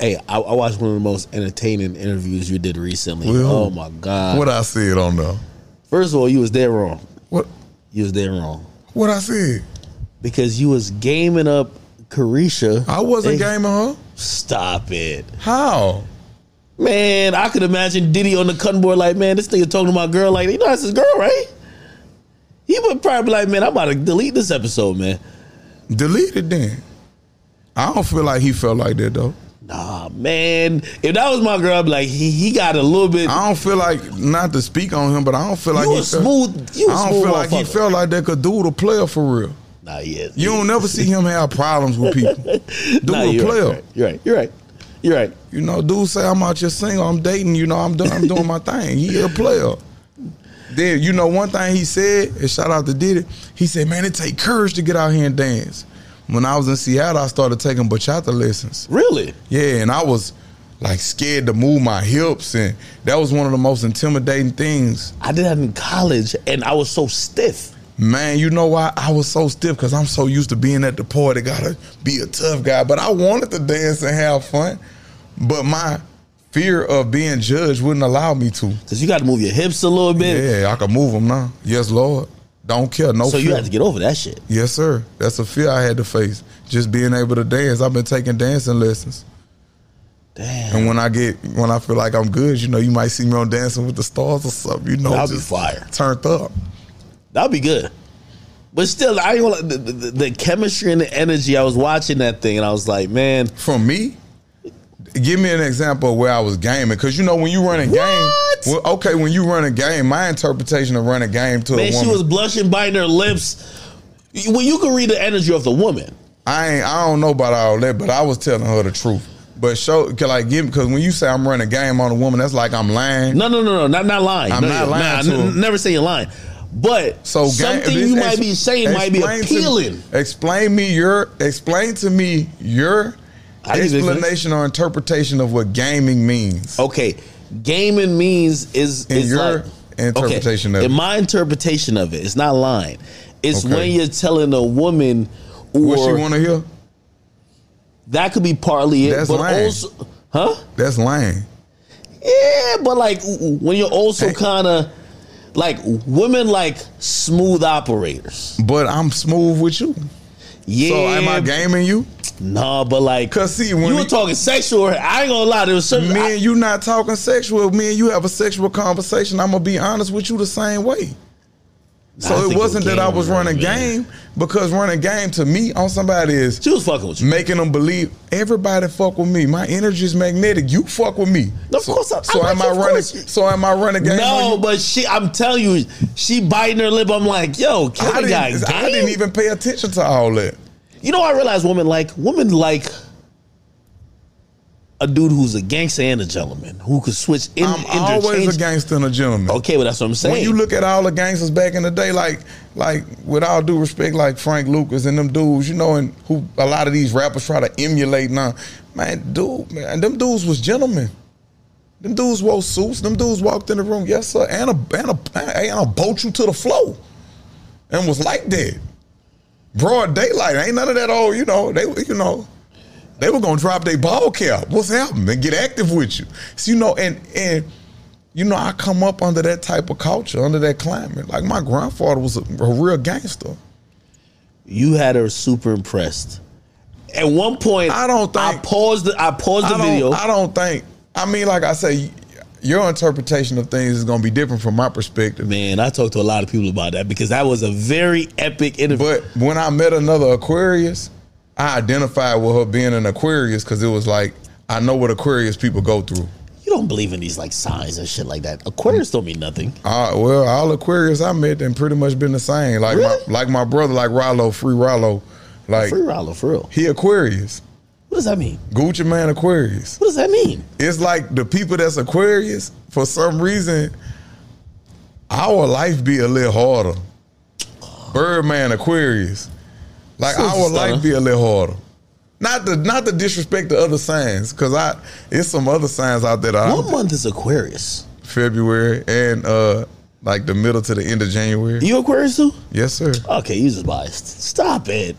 Hey, I, I watched one of the most entertaining interviews you did recently. Well, oh my god! What I said on there? First of all, you was dead wrong. What? You was dead wrong What I said? because you was gaming up Caresha. I wasn't gaming her. Stop it, How? man! I could imagine Diddy on the cutting board like, man, this nigga talking to my girl like, you know that's his girl, right? He would probably be like, man, I'm about to delete this episode, man. Delete it then. I don't feel like he felt like that though. Nah, man. If that was my girl, I'd be like, he, he got a little bit. I don't feel like not to speak on him, but I don't feel like you he smooth. You I don't feel like he felt like that could do the player for real. Nah, yes. You don't never see him have problems with people. Do Nah, a you're player. Right, you're right. You're right. You're right. You know, dude say I'm out here single, I'm dating, you know, I'm doing I'm doing my thing. He a player. Then you know one thing he said, and shout out to Diddy, he said, Man, it take courage to get out here and dance. When I was in Seattle, I started taking bachata lessons. Really? Yeah, and I was like scared to move my hips, and that was one of the most intimidating things. I did that in college, and I was so stiff. Man, you know why I was so stiff? Because I'm so used to being at the party, gotta be a tough guy. But I wanted to dance and have fun, but my fear of being judged wouldn't allow me to. Cause you got to move your hips a little bit. Yeah, I can move them now. Yes, Lord. Don't care. No so fear. you had to get over that shit. yes, sir. That's a fear I had to face. Just being able to dance. I've been taking dancing lessons. Damn. And when I get when I feel like I'm good, you know, you might see me on Dancing with the Stars or something. You know, That'd be just fire. turned up. That'd be good. But still, I ain't gonna, the, the, the chemistry and the energy. I was watching that thing, and I was like, man, From me, give me an example of where I was gaming. Because you know, when you run a What? game, well, okay, when you run a game, my interpretation of running a game to man, a woman. she was blushing, biting her lips. Well, you can read the energy of the woman. I ain't, I don't know about all that, but I was telling her the truth. But show, can like give because when you say I'm running a game on a woman, that's like I'm lying. No, no, no, no, not not lying. I'm no, not lying nah, to n- never say you're lying. But So something you ex- might be saying might be explain to appealing. explain me your explain to me your I need to explain. explanation or interpretation of what gaming means. Okay, gaming means is In is your like, interpretation okay, of in it. my interpretation of it, it's not lying. It's Okay. when you're telling a woman, or What she want to hear? that could be partly it, That's but lying. also, huh? That's lying. Yeah, but like when you're also kind of like women like smooth operators. But I'm smooth with you. Yeah, So am I gaming you? No, but like, Cause see, when you were talking sexual. I ain't gonna lie. There was certain. Me and you not talking sexual. Me and you have a sexual conversation. I'm gonna be honest with you the same way. I So it wasn't that I was running game because running game to me on somebody is She was fucking with you. making them believe everybody fuck with me. My energy is magnetic. You fuck with me. Of so, course I- so I am I running? So am I running game? No, but she. I'm telling you, she biting her lip. I'm like, yo, I Kelly got didn't, game. I didn't even pay attention to all that. You know, I realize women like women like a dude who's a gangster and a gentleman who could switch in. I'm always a gangster and a gentleman. Okay, but that's what I'm saying. When you look at all the gangsters back in the day, like like with all due respect, like Frank Lucas and them dudes, you know, and who a lot of these rappers try to emulate now. Man, dude, man, them dudes was gentlemen. Them dudes wore suits. Them dudes walked in the room, yes sir, and a and a and a boat you to the floor, and was like that. Broad daylight, ain't none of that old, you know. They, you know, they were gonna drop their ball cap. What's happening? And get active with you. So you know, and and you know, I come up under that type of culture, under that climate. Like my grandfather was a, a real gangster. you had her super impressed. At one point, I don't think I paused. The, I paused the I video. I don't think. I mean, like I say, your interpretation of things is gonna be different from my perspective. Man, I talked to a lot of people about that because that was a very epic interview. But when I met another Aquarius, I identified with her being an Aquarius because it was like I know what Aquarius people go through. you don't believe in these like signs and shit like that. Aquarius don't mean nothing. Uh, well, all Aquarius I met them pretty much been the same. Like Really? my like my brother, like Rollo, free Rollo, like Free Rollo, for real. he Aquarius, What does that mean? Gucci Mane Aquarius. What does that mean? It's like the people that's Aquarius for some reason, our life be a little harder. Birdman Aquarius, like our life Stunner. be a little harder. Not the not the disrespect to other signs, cause I it's some other signs out there that What month is Aquarius? February and uh like the middle to the end of January. You Aquarius too? Yes, sir. Okay, you just biased. Stop it.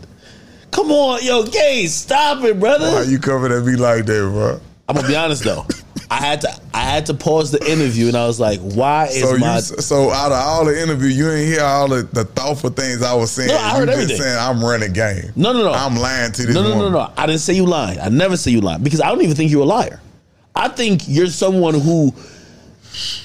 Come on, yo, gay, stop it, brother. Why you coming at me like that, bro? I'm gonna be honest though. I had to I had to pause the interview and I was like, why is So my you, so out of all the interview, you ain't hear all the, the thoughtful things I was saying. No, I you heard just everything. saying I'm running game. No, no, no. I'm lying to this No, no, no, woman. no. I didn't say you lying. I never say you lying because I don't even think you're a liar. I think you're someone who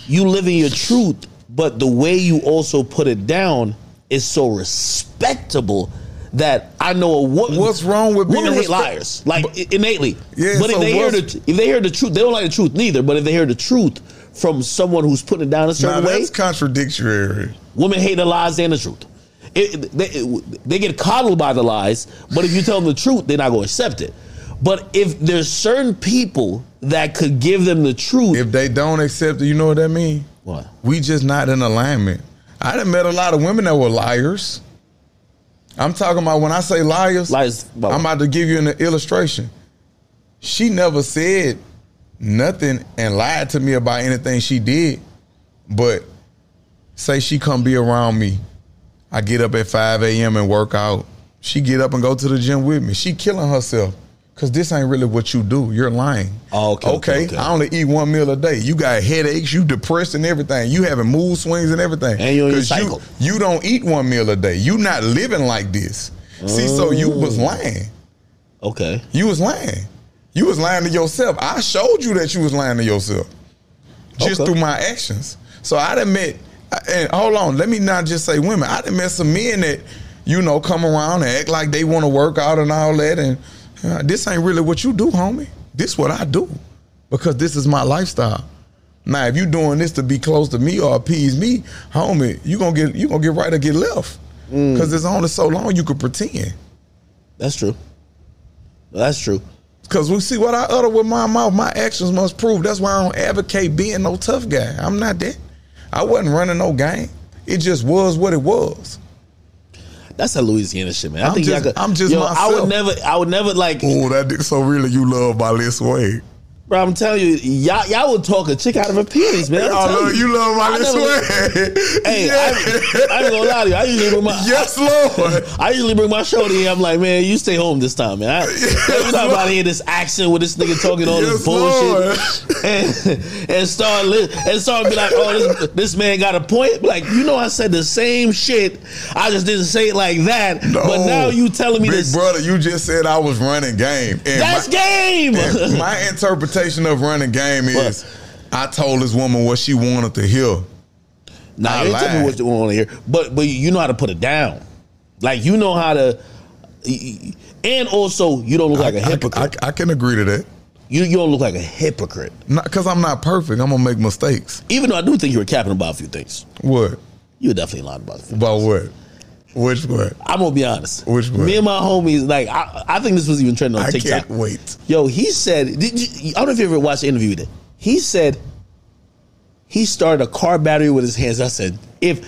you live in your truth, but the way you also put it down is so respectable that I know a woman. What's wrong with women hate respect- liars, like i- innately. Yeah, but if they hear the if they hear the truth, they don't like the truth neither. But if they hear the truth from someone who's putting it down a Now certain way, that's contradictory. Women hate the lies and the truth. It, they, they get coddled by the lies, but if you tell them the truth, they're not going to accept it. But if there's certain people that could give them the truth, If they don't accept it, you know what that mean? what? We just not in alignment. I done met a lot of women that were liars. I'm talking about when I say liars, Lies about I'm about to give you an illustration. She never said nothing and lied to me about anything she did, but say she come be around me. I get up at 5 a.m. and work out. She get up and go to the gym with me. She killing herself. Cause this ain't really what you do. You're lying. Oh, okay, okay, okay. I only eat one meal a day. You got headaches, you depressed and everything. You having mood swings and everything. And cycle. You, you don't eat one meal a day. You not living like this. See, so you was mm. lying. Okay. You was lying. You was lying to yourself. I showed you that you was lying to yourself. Just Okay. through my actions. So I done met and hold on, let me not just say women. I done met some men that, you know, come around and act like they want to work out and all that. And uh, this ain't really what you do, homie. This what I do. Because this is my lifestyle. Now, if you doing this to be close to me or appease me, homie, you gonna get you gonna get right or get left. Mm. Because it's only so long you could pretend. That's true. That's true. Cause we see what I utter with my mouth, my actions must prove. That's why I don't advocate being no tough guy. I'm not that. I wasn't running no game. It just was what it was. That's a Louisiana shit, man. I I'm think just- y'all could, I'm just yo, I would never, I would never like, Oh, that dick so really you love my Lil Wayne. Bro. I'm telling you, y'all, y'all would talk a chick out of her panties, man. I'm I telling love you love my I never- Wayne. Hey, yeah. I, I ain't gonna lie to you. I usually bring my, yes, Lord. I usually bring my to you. I'm like, man, you stay home this time, man. I, you not about to hear this action with this nigga talking all this Yes, bullshit and, and start li- and start be like, oh, this, this man got a point. Like, you know, I said the same shit. I just didn't say it like that. But now you telling me Big this. brother, you just said I was running game. And That's my, game. my interpretation of running game is I told this woman what she wanted to hear. Nah, I you tell me what you want to hear, but but you know how to put it down. Like you know how to, and also you don't look like a I- hypocrite. I, I can agree to that. you you don't look like a hypocrite. Because I'm not perfect. I'm to make mistakes. Even though I do think you were capping about a few things. What? You were definitely lying about a few. About what? Which one? I'm gonna be honest. Which one? Me and my homies, like I, I think this was even trending on I TikTok. can't wait. Yo, he said, did you, I don't know if you ever watched the interview with it. He said he started a car battery with his hands. I said, if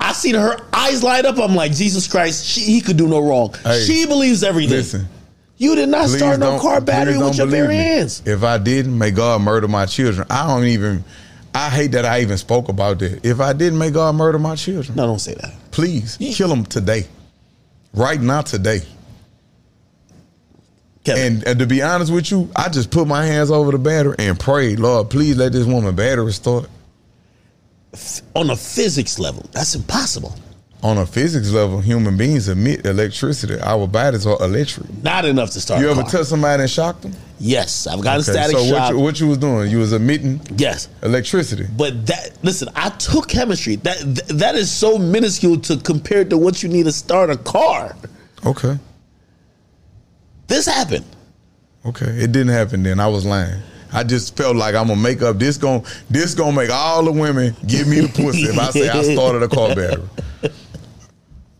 I seen her eyes light up, I'm like, Jesus Christ, she, he could do no wrong. Hey, she believes everything. Listen, you did not start no car battery with your bare hands. If I didn't, may God murder my children. I don't even. I hate that I even spoke about that. If I didn't, may God murder my children. No, don't say that. Please kill them today, right now today. And, and to be honest with you, I just put my hands over the battery and prayed, Lord, please let this woman battery start. on a physics level, that's impossible. On a physics level, human beings emit electricity. Our bodies are electric. Not enough to start. You ever touch somebody and shock them? Yes, I've gotten Okay, static so what shock. you, what you was doing? You was emitting yes, electricity. But that listen, I took chemistry. That th- that is so minuscule to compare to what you need to start a car. Okay. This happened. Okay, it didn't happen then. I was lying. I just felt like I'm gonna make up this gon' this gonna make all the women give me the pussy if I say I started a car battery.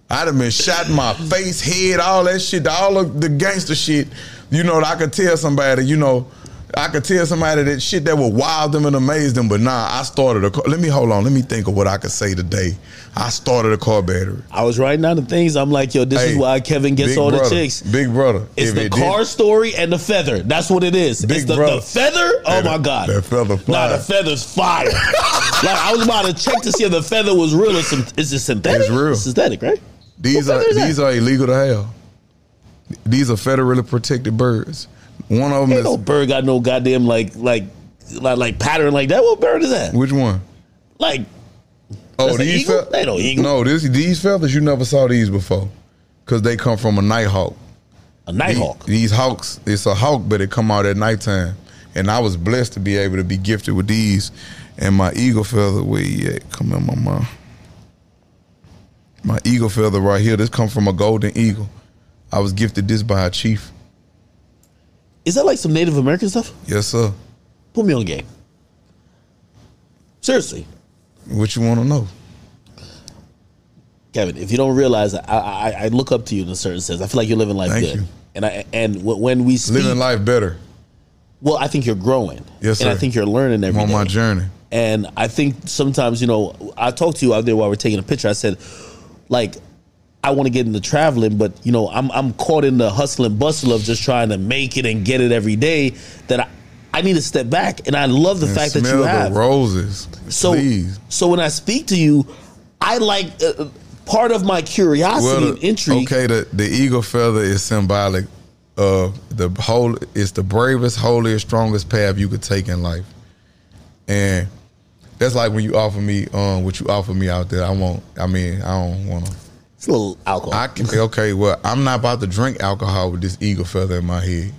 I'd have been shot in my face, head, all that shit, all of the gangster shit. You know, I could tell somebody, you know, I could tell somebody that shit that would wow them and amaze them, but nah, I started a car. Let me hold on, let me think of what I could say today. I started a car battery. I was writing down the things. I'm like, yo, this is why Kevin gets all brother, the chicks. Big brother. It's the it car didn't- story and the feather. That's what it is. Big it's the, brother. Oh the feather. Oh That- my god, that feather Nah, fire. the feather's fire. like I was about to check to see if the feather was real or some. Is it synthetic? It's real. It's synthetic, right? These are these are illegal to have. These are federally protected birds. One of them Ain't is no bird got no goddamn like like like, like pattern like that. What bird is that? which one? Like Oh, That's an these eagle? fe- They no eagle. No, this these feathers you never saw these before, cause they come from a nighthawk. a nighthawk. These hawks, it's a hawk, but it come out at nighttime. And I was blessed to be able to be gifted with these. And my eagle feather, where you at? Come in, my mom. My eagle feather right here. This come from a golden eagle. I was gifted this by a chief. Is that like some Native American stuff? Yes, sir. Put me on game. Seriously, What you want to know? Kevin. If you don't realize, I, I I look up to you in a certain sense. I feel like you're living life Thank good. you. And I and when we speak, Living life better well, I think you're growing. Yes, sir. And I think you're learning every on my journey. And I think sometimes, you know, I talked to you out there while we're taking a picture. I said, like, I want to get into traveling, but you know, I'm I'm caught in the hustle and bustle of just trying to make it and get it every day. That I, I need to step back, and I love the And fact that you the have. roses. So, Please. so when I speak to you, I like uh, part of my curiosity Well, and intrigue. okay, the, the eagle feather is symbolic of the whole. It's the bravest, holiest, strongest path you could take in life, and that's like when you offer me um what you offer me out there. I won't. I mean, I don't want to. It's a little alcohol. I can, say, okay, well, I'm not about to drink alcohol with this eagle feather in my head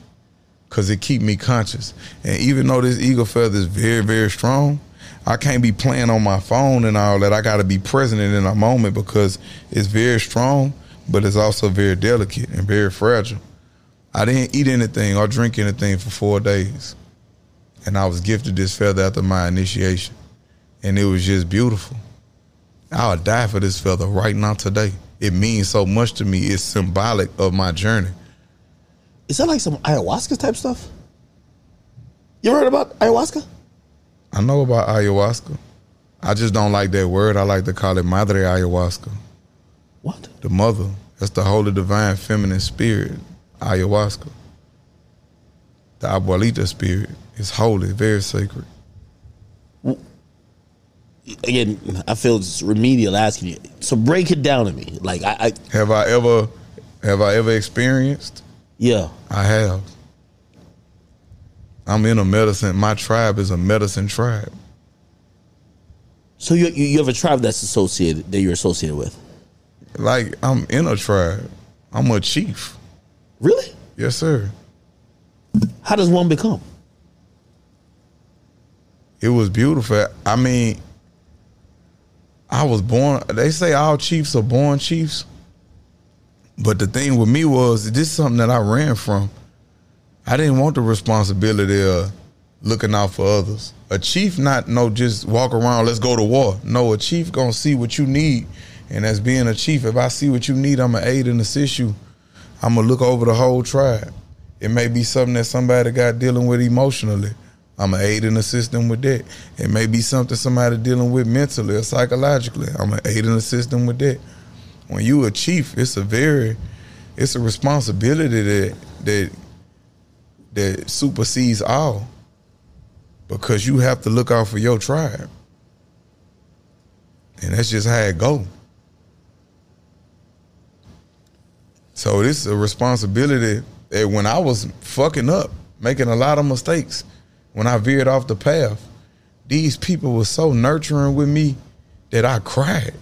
because it keep me conscious. And even though this eagle feather is very, very strong, I can't be playing on my phone and all that. I got to be present in a moment because it's very strong, but it's also very delicate and very fragile. I didn't eat anything or drink anything for four days, and I was gifted this feather after my initiation, and it was just beautiful. I would die for this feather right now today. It means so much to me. It's symbolic of my journey. Is that like some ayahuasca type stuff? You ever heard about ayahuasca? I know about ayahuasca. I just don't like that word. I like to call it Madre Ayahuasca, What? the mother. That's the holy divine feminine spirit, ayahuasca. The abuelita spirit is holy, very sacred. Again, I feel it's remedial asking you. So break it down to me. Like I, I Have I ever have I ever experienced? yeah. I have. I'm in a medicine. My tribe is a medicine tribe. So you, you you have a tribe that's associated that you're associated with? Like I'm in a tribe. I'm a chief. Really? Yes, sir. How does one become? It was beautiful. I mean, I was born. They say all chiefs are born chiefs, but the thing with me was this is something that I ran from. I didn't want the responsibility of looking out for others. A chief not no just walk around. Let's go to war. No, a chief gonna see what you need, and as being a chief, if I see what you need, I'm gonna aid and assist you. I'm gonna look over the whole tribe. It may be something that somebody got dealing with emotionally. I'm gonna aid and assist them with that. It may be something somebody dealing with mentally or psychologically. I'm gonna aid and assist them with that. When you a chief, it's a very, it's a responsibility that that that supersedes all. Because you have to look out for your tribe. And that's just how it go. So this is a responsibility that when I was fucking up, making a lot of mistakes, when I veered off the path, these people were so nurturing with me that I cried.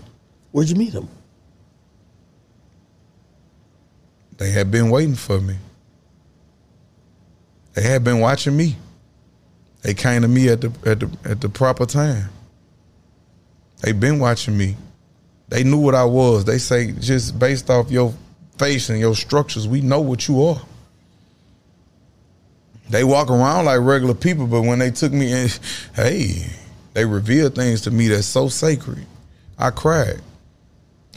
Where'd you meet them? They had been waiting for me. They had been watching me. They came to me at the at the at the proper time. They been watching me. They knew what I was. They say just based off your face and your structures, we know what you are. They walk around like regular people, but when they took me in, hey, they revealed things to me that's so sacred. I cried.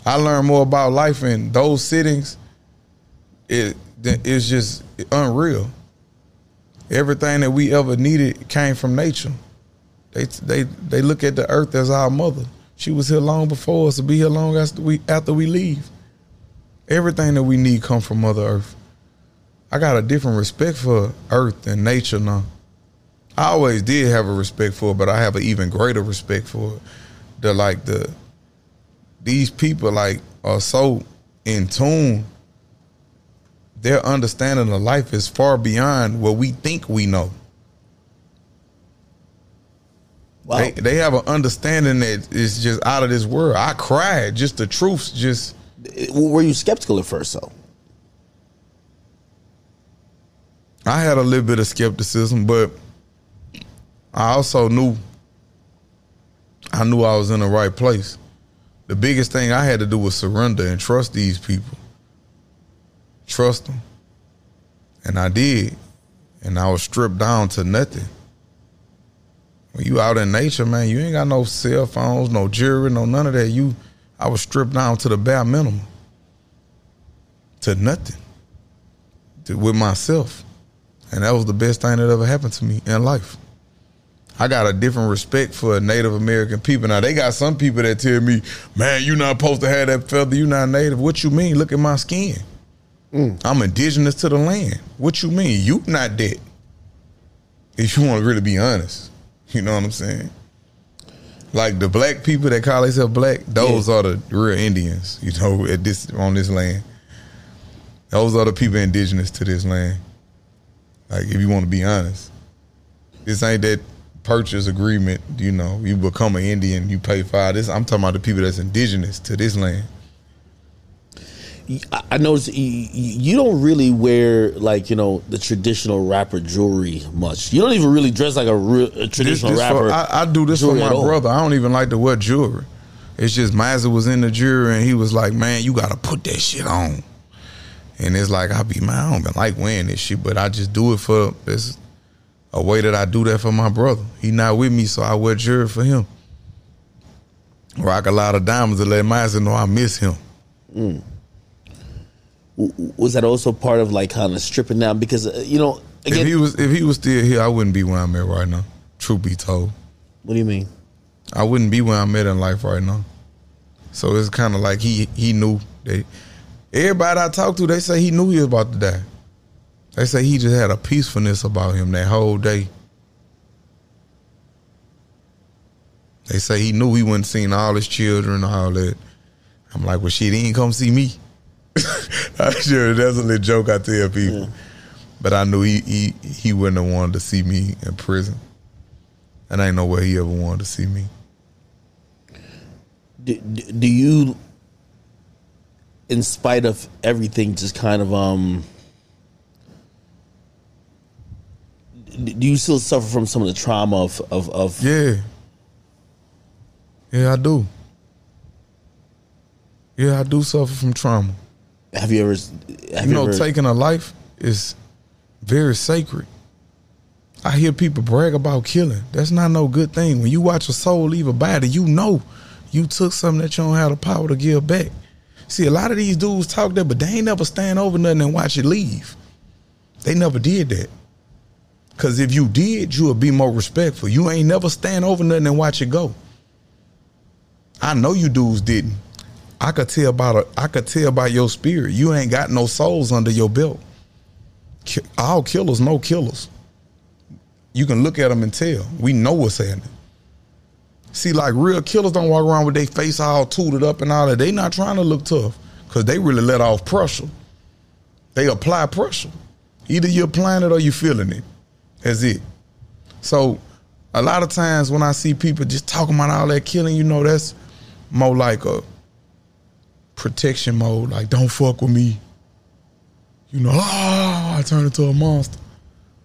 I learned more about life in those sittings. It it's just unreal. Everything that we ever needed came from nature. They they they look at the earth as our mother. She was here long before us to be here long after we after we leave. Everything that we need come from Mother Earth. I got a different respect for Earth and nature now. I always did have a respect for it, but I have an even greater respect for it. The like the these people like are so in tune their understanding of life is far beyond what we think we know. Wow. They they have an understanding that is just out of this world. I cried. Just the truths. Just Were you skeptical at first, though? I had a little bit of skepticism, but I also knew I knew I was in the right place. The biggest thing I had to do was surrender and trust these people. Trust them. And I did. And I was stripped down to nothing. When you out in nature, man, you ain't got no cell phones, no jewelry, no none of that. You I was stripped down to the bare minimum. To nothing. To, with myself. And that was the best thing that ever happened to me in life. I got a different respect for Native American people. Now they got some people that tell me, "Man, you not supposed to have that feather. You not native." What you mean? Look at my skin. Mm. I'm indigenous to the land. What you mean? You not that. If you want to really be honest, you know what I'm saying. Like the black people that call themselves black, those Yeah. are the real Indians. You know, at this on this land. Those are the people indigenous to this land. Like if you want to be honest, this ain't that purchase agreement. You know, you become an Indian, you pay five. This I'm talking about the people that's indigenous to this land. I noticed you, don't really wear like you know the traditional rapper jewelry much. You don't even really dress like a, real, a traditional this rapper. for, I, I do this for my brother. I don't even like to wear jewelry. It's just Mazza was in the jury and he was like, "Man, you got to put that shit on." And it's like I be, man, I don't even like wearing this shit, but I just do it for it's a way that I do that for my brother. He not with me, so I wear jewelry for him. Rock a lot of diamonds to let Mazza know I miss him. W- was that also part of like kind of stripping down because uh, you know again? if he was if he was still here, I wouldn't be where I'm at right now. Truth be told. what do you mean? I wouldn't be where I'm at in life right now. So it's kind of like he he knew that everybody I talked to, they say he knew he was about to die. They say he just had a peacefulness about him that whole day. They say he knew he wasn't seeing all his children and all that. I'm like, well, shit, he ain't come see me. I'm sure that's a little joke I tell people. But I knew he, he he wouldn't have wanted to see me in prison. And I ain't no way he ever wanted to see me. Do do you, in spite of everything, just kind of um? Do you still suffer from some of the trauma of of, of Yeah. Yeah, I do. Yeah, I do suffer from trauma. have you ever have You know, ever, taking a life is very sacred. I hear people brag about killing. That's not no good thing. When you watch a soul leave a body, you know you took something that you don't have the power to give back. See, a lot of these dudes talk that, but they ain't never stand over nothing and watch it leave. They never did that. Cause if you did, you would be more respectful. You ain't never stand over nothing and watch it go. I know you dudes didn't. I could tell about a, I could tell by your spirit. You ain't got no souls under your belt. All killers no killers. You can look at them and tell. We know what's happening. See, like real killers don't walk around with their face all tooted up and all that. They not trying to look tough because they really let off pressure. They apply pressure. Either you're applying it or you're feeling it. That's it. So a lot of times when I see people just talking about all that killing, you know, that's more like a protection mode. Like, don't fuck with me. You know, ah, I turn into a monster.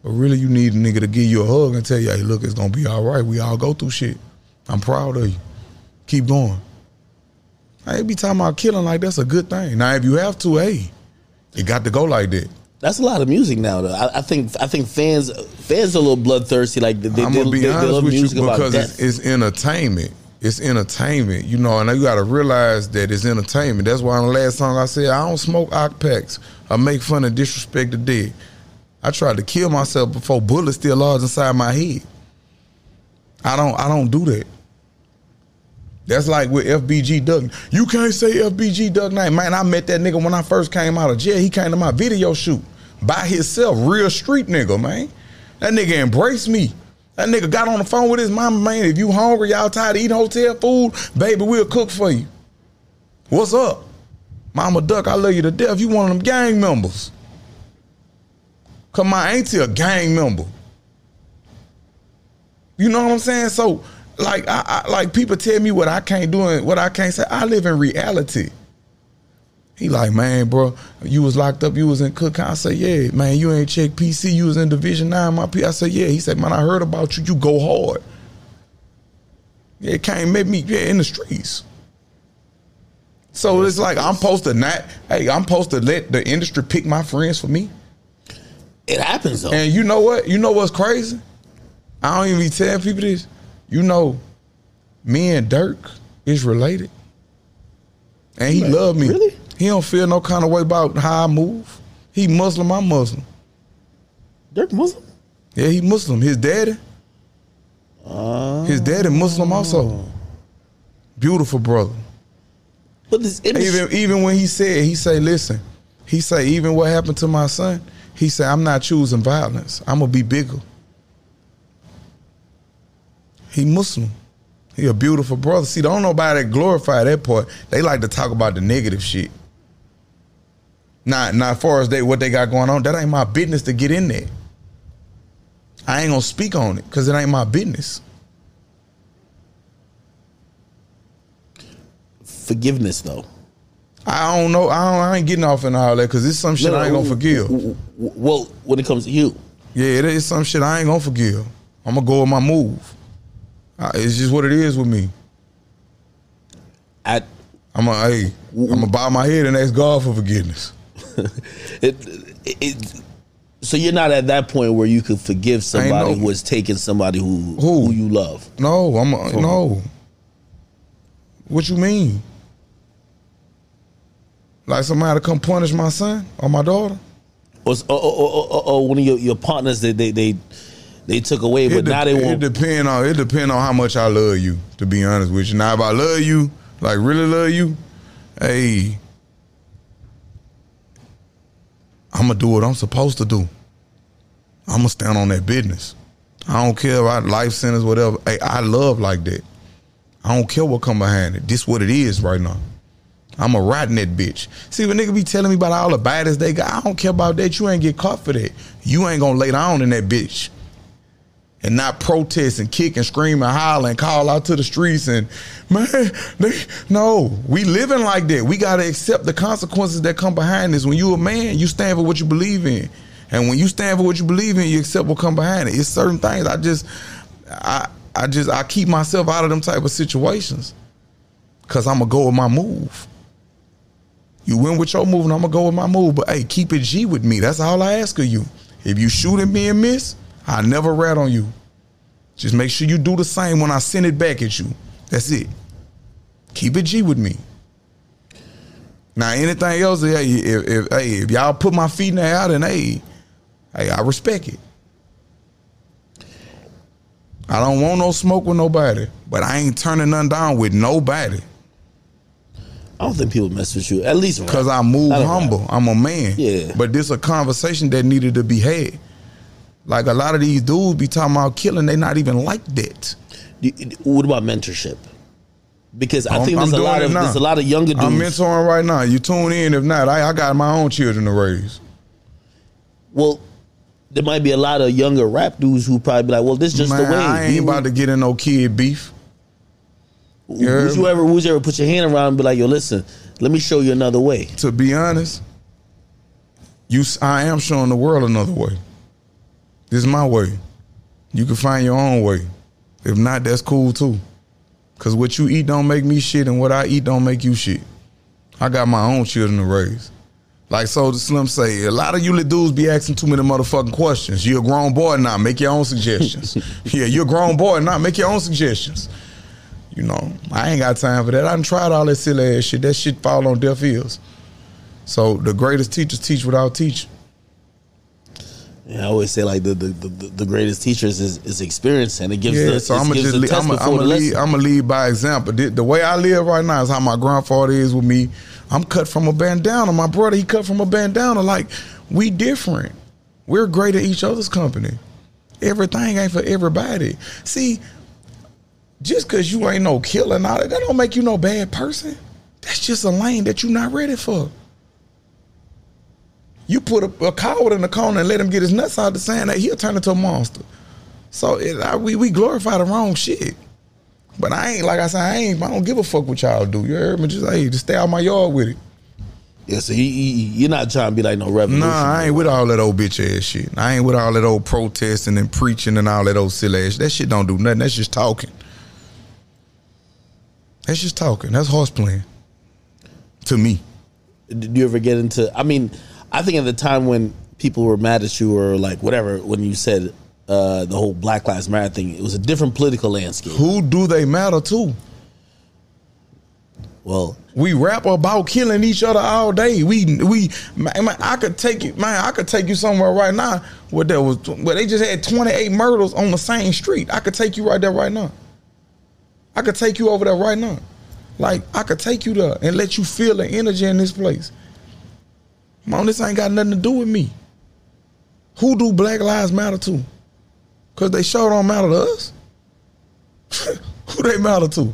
But really, you need a nigga to give you a hug and tell you, hey, look, it's gonna be all right. We all go through shit. I'm proud of you. Keep going. I ain't be talking about killing like that's a good thing. Now, if you have to, hey, it got to go like that. That's a lot of music now, though. I, I think I think fans fans are a little bloodthirsty. Like they, they, I'm gonna be they, they honest love with you because it's, it's entertainment. It's entertainment, you know, and you got to realize that it's entertainment. That's why on the last song I said I don't smoke ock packs. I make fun and disrespect the dead. I tried to kill myself before bullets still lodged inside my head. I don't. I don't do that. That's like with FBG Duck. You can't say FBG Duck name. Man, I met that nigga when I first came out of jail. He came to my video shoot by himself. Real street nigga, man. That nigga embraced me. That nigga got on the phone with his mama, man. If you hungry, y'all tired of eating hotel food, baby, we'll cook for you. What's up? Mama Duck, I love you to death. You one of them gang members. Cause my auntie a gang member. You know what I'm saying? So, like, I, I like people tell me what I can't do and what I can't say. I live in reality. He like, man, bro, you was locked up, you was in Cook County. I said, yeah, man, you ain't check PC, you was in Division 9, my P. I said, yeah. He said, man, I heard about you, you go hard. Yeah, it can't make me, yeah, in the streets. So it's like I'm supposed to not, hey, I'm supposed to let the industry pick my friends for me. It happens though. And you know what? You know what's crazy? I don't even be telling people this. You know, me and Durk is related. And he Like, love me. really? He don't feel no kind of way about how I move. He Muslim, I'm Muslim. Durk Muslim. Yeah, he Muslim. His daddy. Ah. His daddy Muslim also. Beautiful brother. But this Even even when he said, he say, listen, he say, even what happened to my son, he say, I'm not choosing violence. I'm gonna be bigger. He Muslim. He a beautiful brother. See, don't nobody glorify that part. They like to talk about the negative shit. Not not far as they what they got going on. That ain't my business to get in there. I ain't gonna speak on it because it ain't my business. forgiveness though. I don't know. I, don't, I ain't getting off in all that because it's some shit No, I ain't gonna forgive. Well, when it comes to you, Yeah, it is some shit I ain't gonna forgive. I'm gonna go with my move. It's just what it is with me. at I'm a hey, I'm gonna bow my head and ask God for forgiveness. it, it, it, so you're not at that point where you could forgive somebody no- who has taken somebody who Who? who you love. No, I'm a, no. What you mean? Like somebody to come punish my son or my daughter? Or, or, or, or, or one of your, your partners that they, they they took away, but it, now de- they it won't. depend on it depend on how much I love you. To be honest with you, now if I love you, like really love you, hey, I'm gonna do what I'm supposed to do. I'm gonna stand on that business. I don't care about life sentence, whatever. Hey, I love like that. I don't care what come behind it. This what it is right now. I'm a riding that bitch. See, when nigga be telling me about all the baddest they got, I don't care about that. You ain't get caught for that. You ain't gonna lay down in that bitch and not protest and kick and scream and holler and call out to the streets and man, they, no, we living like that. We gotta accept the consequences that come behind this. When you a man, you stand for what you believe in, and when you stand for what you believe in, you accept what come behind it. It's certain things. I just, I, I just, I keep myself out of them type of situations, cause I'm gonna go with my move. You win with your move, and I'm gonna go with my move. But hey, keep it G with me. That's all I ask of you. If you shoot at me and miss, I never rat on you. Just make sure you do the same when I send it back at you. That's it. Keep it G with me. Now anything else, hey, if, if hey, if y'all put my feet in the air, then hey, hey, I respect it. I don't want no smoke with nobody, but I ain't turning none down with nobody. I don't think people mess with you. At least. Cause I move a rap. humble. I'm a man. Yeah. But this a conversation that needed to be had. Like a lot of these dudes be talking about killing, they not even like that. What about mentorship? Because I I'm- think there's I'm a lot of now. there's a lot of younger dudes. I'm mentoring right now. You tune in. If not, I, I got my own children to raise. well, there might be a lot of younger rap dudes who probably be like, "Well, this is just Man, the way." I ain't We- about to get in no kid beef. Who's you ever who's you ever put your hand around and be like, "Yo, listen, let me show you another way." To be honest, you I am showing the world another way. This is my way. You can find your own way. If not, that's cool too. Cause what you eat don't make me shit, and what I eat don't make you shit. I got my own children to raise. Like Soulja Slim say, a lot of you little dudes be asking too many motherfucking questions. You're a grown boy now. Make your own suggestions. yeah, you're a grown boy now. Make your own suggestions. You know, I ain't got time for that. I done tried all that silly ass shit. That shit fall on deaf ears. So the greatest teachers teach without teaching. Yeah, I always say like the the, the, the greatest teachers is, is experience, and it gives Yeah, the, so I'm gonna just lead, I'm gonna lead. Lead by example. The, the way I live right now is how my grandfather is with me. I'm cut from a bandana. My brother, he cut from a bandana. Like we different. We're great at each other's company. Everything ain't for everybody. See, just cause you ain't no killer, now that don't make you no bad person. That's just a lane that you're not ready for. You put a, a coward in the corner and let him get his nuts out the sand, that he'll turn into a monster. So it, I, we we glorify the wrong shit. But I ain't like I said, I ain't. I don't give a fuck what y'all do. You heard me? Just hey, just stay out my yard with it. Yeah, so he, he, you're not trying to be like no revolution. Nah, I ain't with all that old bitch ass shit. I ain't with all that old protesting and preaching and all that old silly ass. That shit don't do nothing. That's just talking. That's just talking. That's horse playing. To me. Did you ever get into? I mean, I think at the time when people were mad at you or like whatever, when you said uh, the whole Black Lives Matter thing, it was a different political landscape. Who do they matter to? Well, We rap about killing each other all day. We we man, man, I could take you man, I could take you somewhere right now where there was where they just had 28 murders on the same street. I could take you right there right now. I could take you over there right now. Like I could take you there and let you feel the energy in this place. Mom, this ain't got nothing to do with me. Who do Black Lives Matter to? Cause they sure don't matter to us. Who they matter to?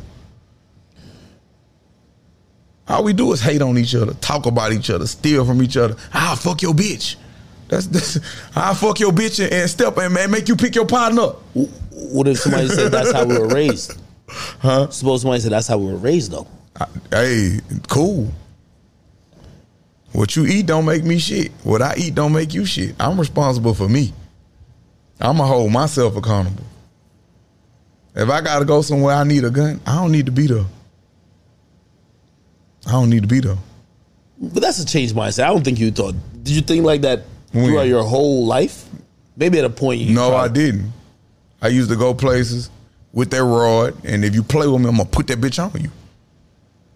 All we do is hate on each other, talk about each other, steal from each other. I'll fuck your bitch. That's, that's I'll fuck your bitch and, and step and, and make you pick your partner up. what if somebody said that's how we were raised? Huh? Suppose somebody said that's how we were raised, though. I- hey, cool. What you eat don't make me shit. What I eat don't make you shit. I'm responsible for me. I'ma hold myself accountable. If I gotta go somewhere I need a gun, I don't need to be there. I don't need to be there. But that's a changed mindset. I don't think you thought. Did you think like that When? throughout your whole life? Maybe at a point you. No, tried- I didn't. I used to go places with that rod, and if you play with me, I'm gonna put that bitch on you.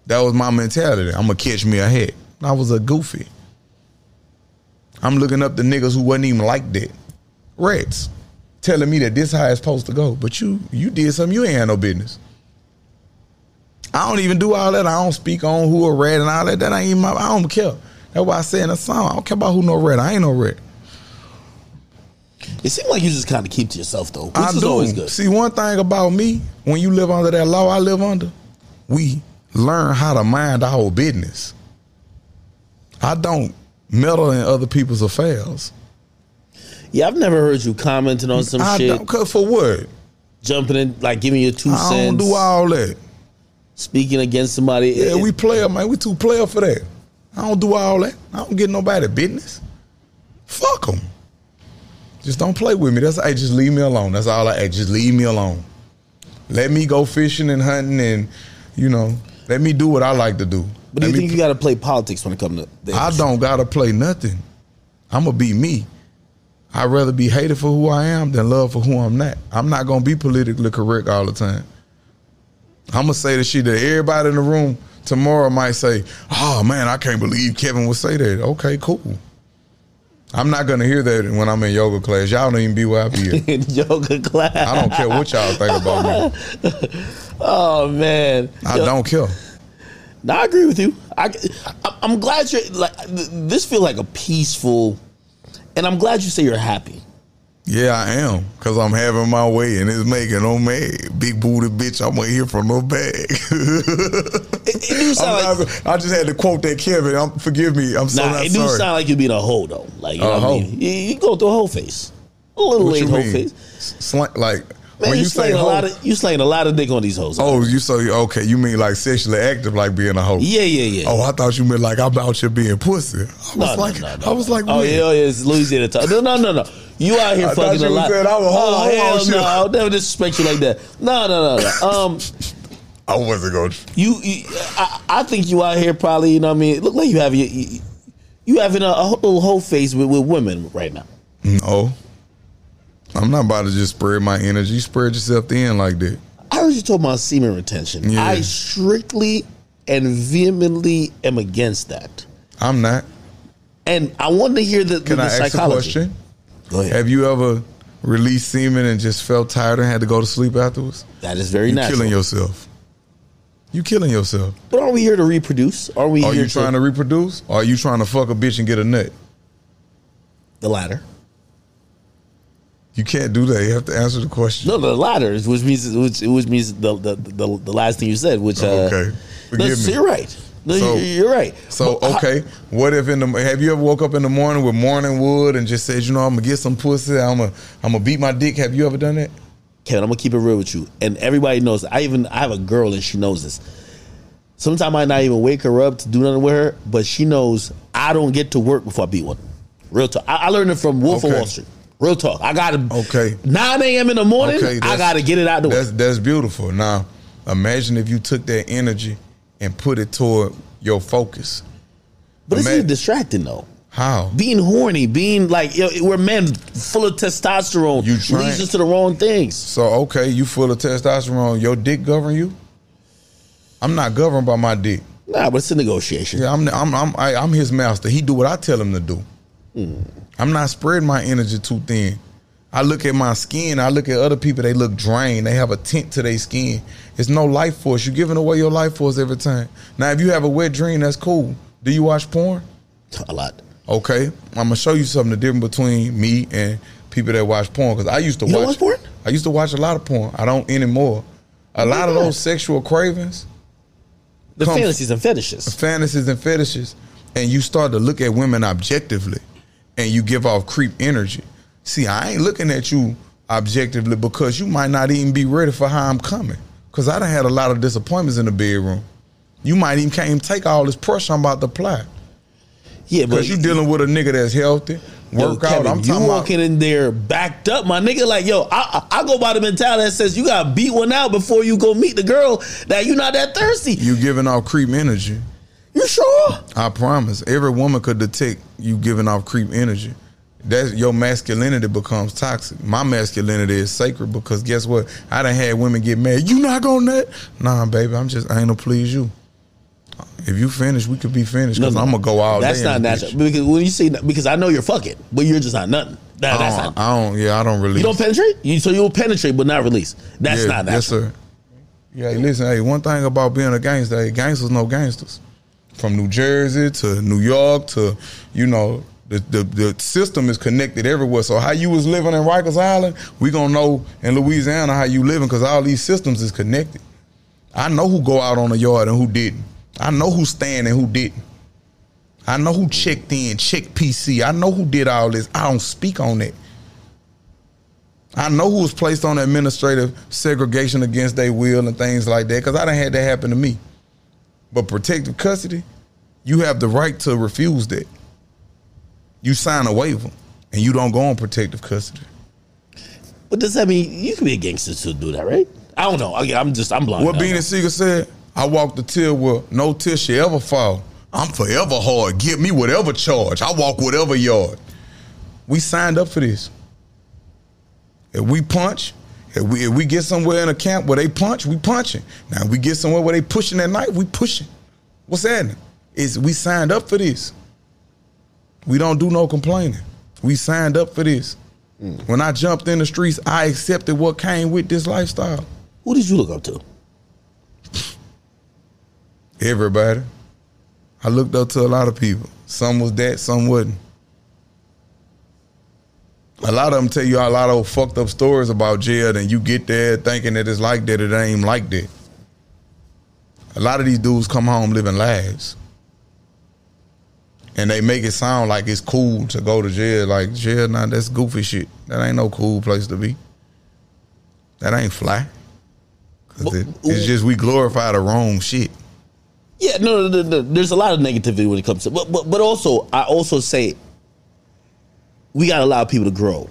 That was my mentality. I'm gonna catch me a head. I was a goofy. I'm looking up the niggas who wasn't even like that. Rats. Telling me that this how it's supposed to go. But you you did something you ain't had no business. I don't even do all that. I don't speak on who a rat and all that. That ain't even my I don't care. That's why I say in the song, I don't care about who no rat. I ain't no rat. It seemed like you just kind of keep to yourself though. Which I is do. always good. See, one thing about me, when you live under that law I live under, we learn how to mind our business. I don't meddle in other people's affairs. Yeah, I've never heard you commenting on some I shit, don't cut for what? jumping in, like giving your two I cents, don't do all that. speaking against somebody. Yeah, It- we player, man. We too player for that. I don't do all that. I don't get nobody business. Fuck them. Just don't play with me. That's hey, just leave me alone. That's all I. Hey, just leave me alone. Let me go fishing and hunting, and you know, let me do what I like to do. But do you think you got to play politics when it comes to? the I don't gotta play nothing. I'ma be me. I'd rather be hated for who I am than loved for who I'm not. I'm not gonna be politically correct all the time. I'ma say the shit that everybody in the room tomorrow might say, Oh man, I can't believe Kevin would say that. Okay, cool. I'm not gonna hear that when I'm in yoga class. Y'all don't even be where I be in yoga class. I don't care what y'all think about me. Oh man, I Yo, don't care. No, I agree with you. I, I'm glad you're like this. Feel like a peaceful, and I'm glad you say you're happy. Yeah, I am. Cause I'm having my way and it's making no mad. Big booty bitch, I'm gonna hear from no bag. It, it do sound like I just had to quote that Kevin. I'm, forgive me. I'm so nah, not it do sound like you being a hoe though. Like you know what I mean. You, you go through a whole face, a little what late whole face. Slang, like Man, when you you say a lot of you slaying a lot of dick on these hoes. oh, you so okay? You mean like sexually active, like being a hoe? yeah, yeah, yeah. Oh, I thought you meant like I'm out here being pussy. I was No, like, no, no, I was like, oh yeah, oh, yeah, it's Louisiana talk. No, no, no, no. You out here I fucking you a lot. saying I was oh hell shit. no, I'll never disrespect you like that. No, no, no, no. Um, I wasn't going. you, you I, I think you out here probably. You know what I mean? Look like you have you, you having a, a little whole face with, with women right now. No, I'm not about to just spread my energy. Spread yourself thin like that. I heard you talk about semen retention. Yeah. I strictly and vehemently am against that. I'm not. And I want to hear the, Can the I ask a question? Go ahead. Have you ever released semen and just felt tired and had to go to sleep afterwards? that is very natural. killing yourself. You killing yourself. but are we here to reproduce? Are we Are here you trying to reproduce? Or are you trying to fuck a bitch and get a nut? the latter? You can't do that. You have to answer the question. No, the latter, which means which, which means the, the the the last thing you said, which uh, Okay. Forgive no, so me. you're right. No, So- you- you're right. So But how- okay, what if in the have you ever woke up in the morning with morning wood and just said, you know, I'm gonna get some pussy, I'm gonna I'm gonna beat my dick. Have you ever done that? Kevin, I'm gonna keep it real with you, and everybody knows. I even I have a girl, and she knows this. Sometimes I might not even wake her up to do nothing with her, but she knows I don't get to work before I beat one. Real talk. I, I learned it from Wolf of Wall Street. Real talk. I got to. Okay. 9 a.m. in the morning. Okay, I got to get it out the way. That's that's beautiful. Now, imagine if you took that energy and put it toward your focus. But it's ima- even distracting though. How? Being horny, being like yo, we're men full of testosterone, You trying- leads us to the wrong things. So okay, you full of testosterone. Your dick govern you. I'm not governed by my dick. Nah, but it's a negotiation. Yeah, I'm I'm I'm I, I'm his master. He do what I tell him to do. Hmm. I'm not spreading my energy too thin. I look at my skin. I look at other people. They look drained. They have a tint to their skin. It's no life force. You're giving away your life force every time. Now, if you have a wet dream, that's cool. Do you watch porn? A lot. Okay, I'm gonna show you something different between me and people that watch porn. Because I used to You watch watch porn? I used to watch a lot of porn. I don't anymore. A lot of those sexual cravings, The fantasies and fetishes. fantasies, and fetishes, and you start to look at women objectively, and you give off creep energy. See, I ain't looking at you objectively because you might not even be ready for how I'm coming. Because I done had a lot of disappointments in the bedroom. You might even can't even take all this pressure I'm about to apply. Yeah, but Because you dealing with a nigga that's healthy, Yo, work out. Kevin, I'm you talking about walking in there backed up, my nigga. Like, yo, I, I I go by the mentality that says you gotta beat one out before you go meet the girl that you not that thirsty. you giving off creep energy. You sure? I promise. Every woman could detect you giving off creep energy. That's your masculinity becomes toxic. My masculinity is sacred because guess what? I done had women get mad. You not gonna nut? Nah, baby. I'm just I ain't gonna please you. If you finish, we could be finished because I'm gonna go all That's day. not natural. bitch. Because when you say because I know you're fucking, but you're just not nothing. That, I don't, not. I don't. Yeah, I don't release. You don't penetrate. You, so you'll penetrate, but not release. That's Yeah, not natural. Yes, sir. Yeah, hey, listen. Hey, one thing about being a gangster, hey, gangsters know gangsters. From New Jersey to New York to, you know, the, the the system is connected everywhere. So how you was living in Rikers Island, we gonna know in Louisiana how you living because all these systems is connected. I know who go out on the yard and who didn't. I know who stand and who didn't. I know who checked in, checked PC. I know who did all this. I don't speak on that. I know who was placed on administrative segregation against their will and things like that because I done had that happen to me. But protective custody, you have the right to refuse that. You sign a waiver and you don't go on protective custody. But does that mean you can be a gangster to do that, right? I don't know. I, I'm just I'm blind. What Beanie. Sigel said, I walk the till where no till shall ever fall. I'm forever hard. Give me whatever charge. I walk whatever yard. We signed up for this. If we punch, if we if we get somewhere in a camp where they punch, we punching. Now if we get somewhere where they pushing at night, we pushing. What's happening? Is we signed up for this. We don't do no complaining. We signed up for this. Mm. When I jumped in the streets, I accepted what came with this lifestyle. Who did you look up to? Everybody. I looked up to a lot of people. Some was that, some wasn't. A lot of them tell you a lot of fucked up stories about jail, and you get there thinking that it's like that. It ain't like that. A lot of these dudes come home living lives, and they make it sound like it's cool to go to jail. Like jail, nah, that's goofy shit. That ain't no cool place to be. That ain't fly. 'Cause But- it- it's just we glorify the wrong shit. Yeah, no, no, no, no, there's a lot of negativity when it comes to, but but but also I also say we got to allow people to grow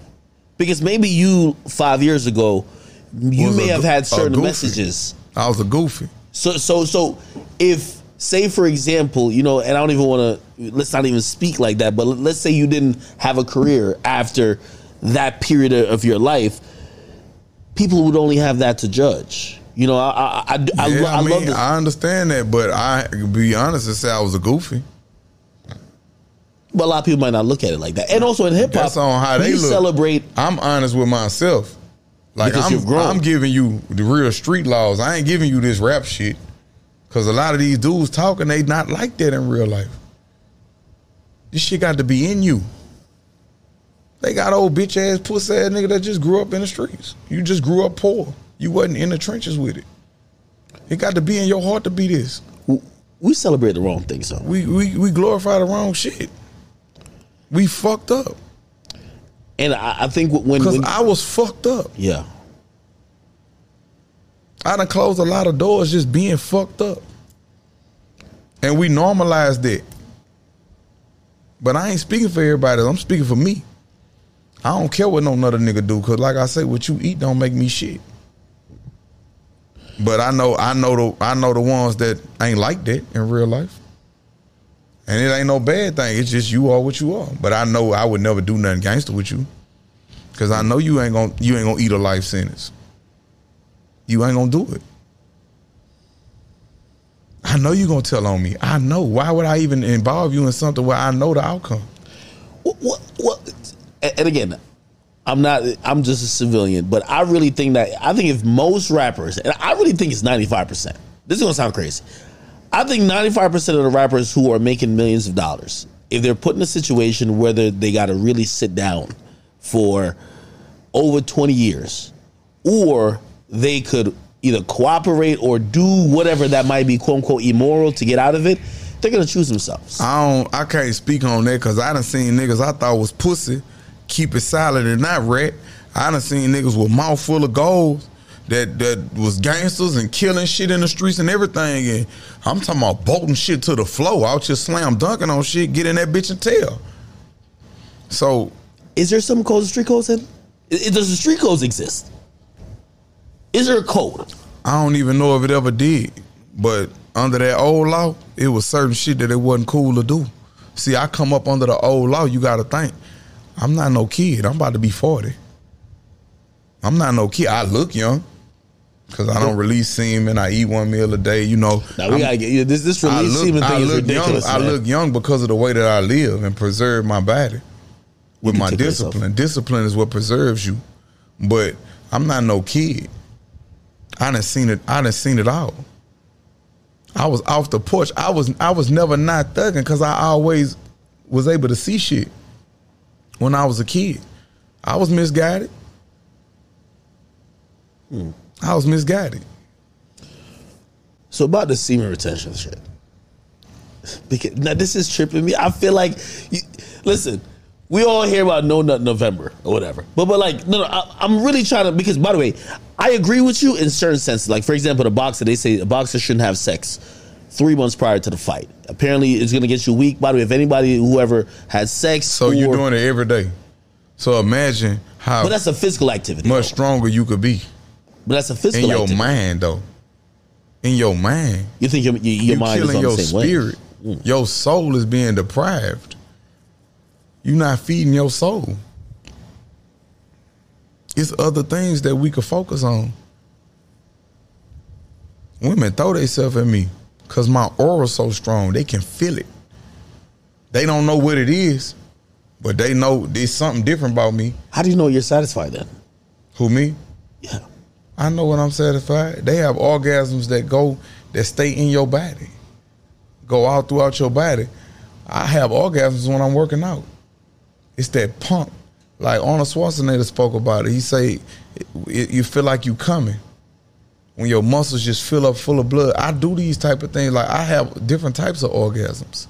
because maybe you five years ago you may have go- had certain messages. I was a goofy. So so so if say for example, you know, and I don't even want to let's not even speak like that, but let's say you didn't have a career after that period of your life, people would only have that to judge. You know, I I I, I, yeah, I, I mean, love this. I understand that, but I be honest and say I was a goofy. But a lot of people might not look at it like that. And also in hip hop, That's on how they look. celebrate. I'm honest with myself. Like I'm. I'm giving you the real street laws. I ain't giving you this rap shit. Cause a lot of these dudes talking, they not like that in real life. This shit got to be in you. They got old bitch ass pussy ass nigga that just grew up in the streets. You just grew up poor. You wasn't in the trenches with it. It got to be in your heart to be this. we celebrate the wrong thing. So We we we glorify the wrong shit. We fucked up and I, I think when, because I was fucked up. yeah, I done closed a lot of doors just being fucked up. And we normalized it. But I ain't speaking for everybody. I'm speaking for me. I don't care what no other nigga do, cause like I say, what you eat don't make me shit. But I know, I know the, I know the ones that ain't like that in real life. And it ain't no bad thing. It's just you are what you are. But I know I would never do nothing gangster with you, cause I know you ain't gonna, you ain't gonna eat a life sentence. You ain't gonna do it. I know you're gonna tell on me. I know. Why would I even involve you in something where I know the outcome? what, what, what, and again, I'm not. I'm just a civilian, but I really think that I think if most rappers, and I really think it's 95 percent. This is gonna sound crazy. I think 95 percent of the rappers who are making millions of dollars, if they're put in a situation where they they got to really sit down for over 20 years, or they could either cooperate or do whatever that might be quote unquote immoral to get out of it, they're gonna choose themselves. I don't. I can't speak on that because I done seen niggas I thought was pussy, keep it silent and not rat. I done seen niggas with mouth full of gold that that was gangsters and killing shit in the streets and everything. And I'm talking about bolting shit to the floor, I was just slam dunking on shit, get in that bitch and tell. So Is there some codes, of street codes in? Does the street codes exist? Is there a code? I don't even know if it ever did, but under that old law, it was certain shit that it wasn't cool to do. See, I come up under the old law. You got to think, I'm not no kid. I'm about to be forty. I'm not no kid. I look young because I don't release semen. I eat one meal a day. You know, Now we I'm- gotta get you. This this release look, semen I thing is look young. ridiculous. I look young because of the way that I live and preserve my body with my discipline. Discipline is what preserves you. But I'm not no kid. I done seen it. I done seen it all. I was off the porch. I was I was never not thugging because I always was able to see shit when I was a kid. I was misguided. Hmm. I was misguided. So about the semen retention shit. Because now this is tripping me. I feel like, you, listen, we all hear about No Nut November or whatever, but but like no no, I, I'm really trying to because by the way, I agree with you in certain senses. Like for example, the boxer they say a boxer shouldn't have sex three months prior to the fight. Apparently, it's gonna get you weak. By the way, if anybody whoever has sex, So you're doing it every day. So imagine how but that's a physical activity. much though. stronger you could be But that's a physical. in your activity. mind, though. In your mind, You think your, your, your you mind is on your the same spirit. way? Mm. Your soul is being deprived. You're not feeding your soul. It's other things that we could focus on. Women throw themselves at me because my aura so strong. They can feel it. They don't know what it is, but they know there's something different about me. How do you know you're satisfied then? Who me? Yeah. I know when I'm satisfied. They have orgasms that go that stay in your body, go out throughout your body. I have orgasms when I'm working out. It's that pump, like Arnold Schwarzenegger spoke about it. He say you feel like you coming when your muscles just fill up full of blood. I do these type of things. Like I have different types of orgasms,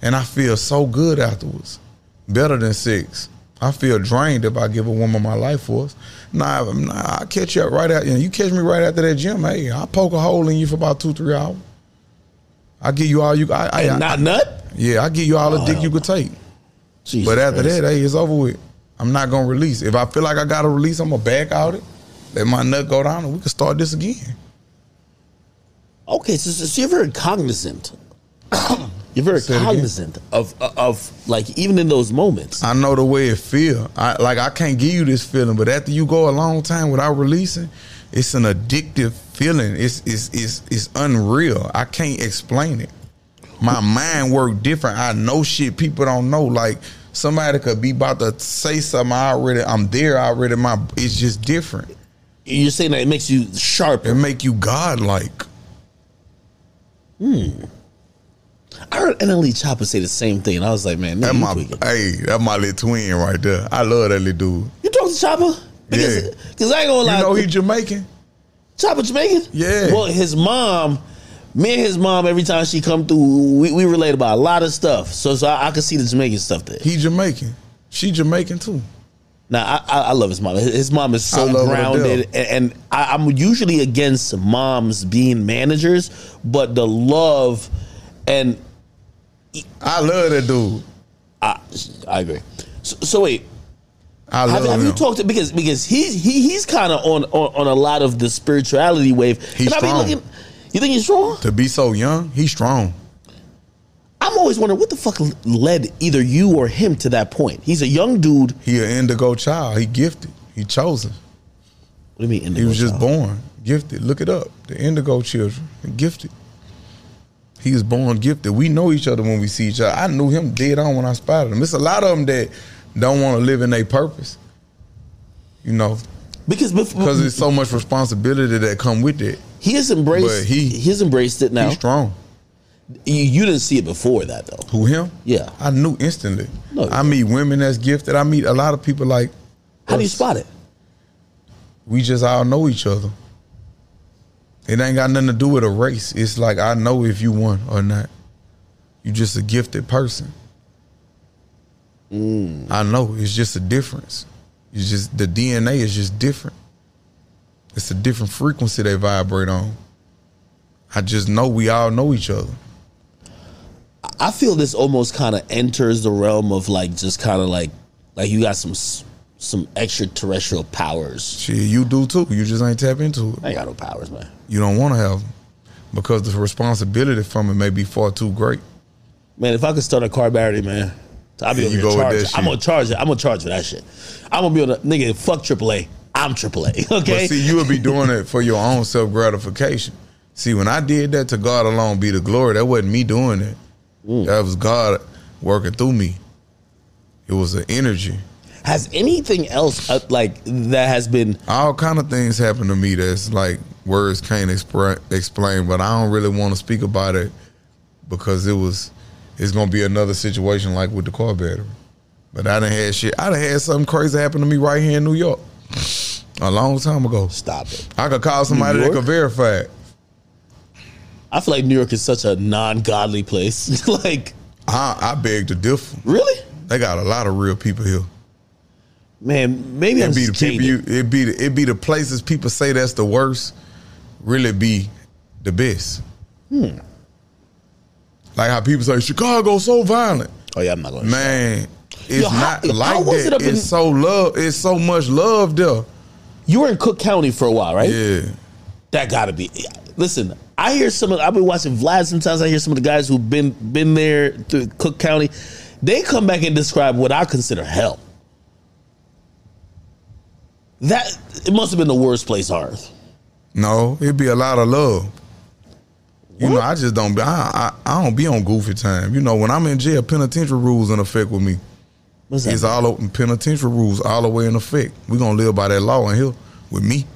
and I feel so good afterwards, better than sex. I feel drained if I give a woman my life force. Nah, nah I catch you up right out. You, know, you catch me right after that gym. Hey, I poke a hole in you for about two, three hours. I give you all you. I, I, not nut? yeah, I give you all the Oh, dick you could take. Jesus But after Christ. that, hey, it's over with. I'm not gonna release. If I feel like I gotta release, I'm gonna back out it, let my nut go down, and we can start this again. Okay, so, so you're very cognizant. you're very Say cognizant of of like even in those moments. I know the way it feel. I like I can't give you this feeling, but after you go a long time without releasing, it's an addictive feeling. It's it's it's it's unreal. I can't explain it. My mind work different. I know shit people don't know. Like somebody could be about to say something. I already I'm there already. My it's just different. You're saying that it makes you sharper. It make you godlike. Hmm. I heard NLE Chopper say the same thing, and I was like, man, That you my tweaking. hey, that my little twin right there. I love that little dude. You talk to Chopper? Because Yeah. cause I ain't gonna You lie. know he Jamaican. Chopper Jamaican? Yeah. Well, his mom Me and his mom, every time she come through, we, we relate about a lot of stuff. So so I, I could see the Jamaican stuff there. He Jamaican. She Jamaican too. Now I, I, I love his mom. His mom is so grounded, and, and I, I'm usually against moms being managers, but the love and I love that dude. I, I agree. So, so wait, I love have, have you talked to because because he's he, he's kind of on, on on a lot of the spirituality wave. He's And I be strong. looking- you think he's strong? to be so young, he's strong. I'm always wondering what the fuck led either you or him to that point. He's a young dude. He an indigo child. He gifted. He chosen. What do you mean? He was just born gifted. Look it up. The indigo children gifted. He was born gifted. We know each other when we see each other. I knew him dead on when I spotted him. It's a lot of them that don't want to live in their purpose. You know, because because there's so much responsibility that come with it. he has embraced. but he- he, he's embraced it now. He's strong. You, you didn't see it before that though. Who him? Yeah. I knew instantly. No, I meet women that's gifted. I meet a lot of people like. How do you spot it? We just all know each other. It ain't got nothing to do with a race. It's like I know if you won or not. You just a gifted person. Mm. I know. It's just a difference. It's just the DNA is just different. It's a different frequency they vibrate on. I just know we all know each other. I feel this almost kind of enters the realm of like just kind of like like you got some some extraterrestrial powers. Shit, you do too. You just ain't tap into it. I ain't got no powers, man. You don't want to have them because the responsibility from it may be far too great. Man, if I could start a car battery, man, I'll be Yeah, over you here go with charge. I'm gonna charge it. I'm gonna charge for that shit. I'm gonna be on a nigga. Fuck AAA. I'm AAA. Okay. But see, you would be doing it for your own self gratification. See, when I did that to God alone be the glory, that wasn't me doing it. Mm. That was God working through me. It was an energy. Has anything else uh, like that has been? All kind of things happen to me that's like words can't expre- explain, but I don't really want to speak about it because it was it's gonna be another situation like with the car battery. But I done had shit. I done had something crazy happen to me right here in New York a long time ago. Stop it. I could call somebody that York? could verify it. I feel like New York is such a non-godly place. like, I, I beg to differ. really, They got a lot of real people here. Man. Maybe I'm It be the people you. It be the, it be the places people say that's the worst. Really be the best. Hmm. Like how people say Chicago so violent. Oh yeah, I'm not going. Man, it's Yo, how- not like was it that. in- It's so love. It's so much love there. You were in Cook County for a while, right? Yeah. That gotta be. Listen, I hear some of. I've been watching Vlad. Sometimes I hear some of the guys who've been been there to Cook County. They come back and describe what I consider hell. That it must have been the worst place on earth. No, it'd be a lot of love. You know, I just don't. Be, I, I I don't be on goofy time. You know, when I'm in jail, penitentiary rules in effect with me. What's that? It's all open penitentiary rules all the way in effect. We gonna live by that law in here with me.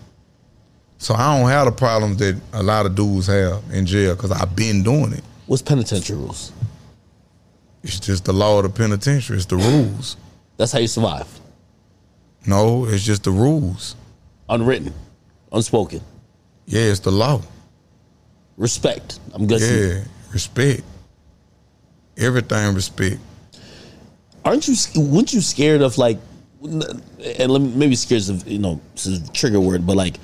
So I don't have the problems that a lot of dudes have in jail because I've been doing it. What's penitentiary rules? It's just the law of the penitentiary. It's the rules. That's how you survive. No, it's just the rules. Unwritten, unspoken. Yeah, it's the law. Respect. I'm guessing. Yeah, respect. Everything respect. Aren't you? Weren't you scared of like? And let me, maybe scared of you know this is a trigger word, but like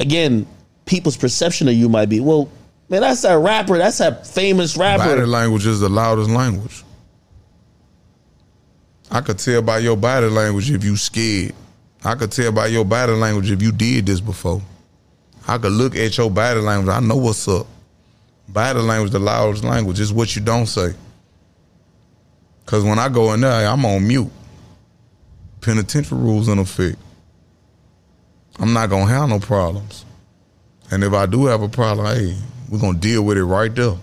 again, people's perception of you might be well. Man, that's that rapper. That's that famous rapper. Body language is the loudest language. I could tell by your body language if you scared. I could tell by your body language if you did this before. I could look at your body language. I know what's up. Body language, the loudest language, is what you don't say. Cause when I go in there, I'm on mute. Penitentiary rules in effect. I'm not gonna have no problems. And if I do have a problem, hey, we're gonna deal with it right there.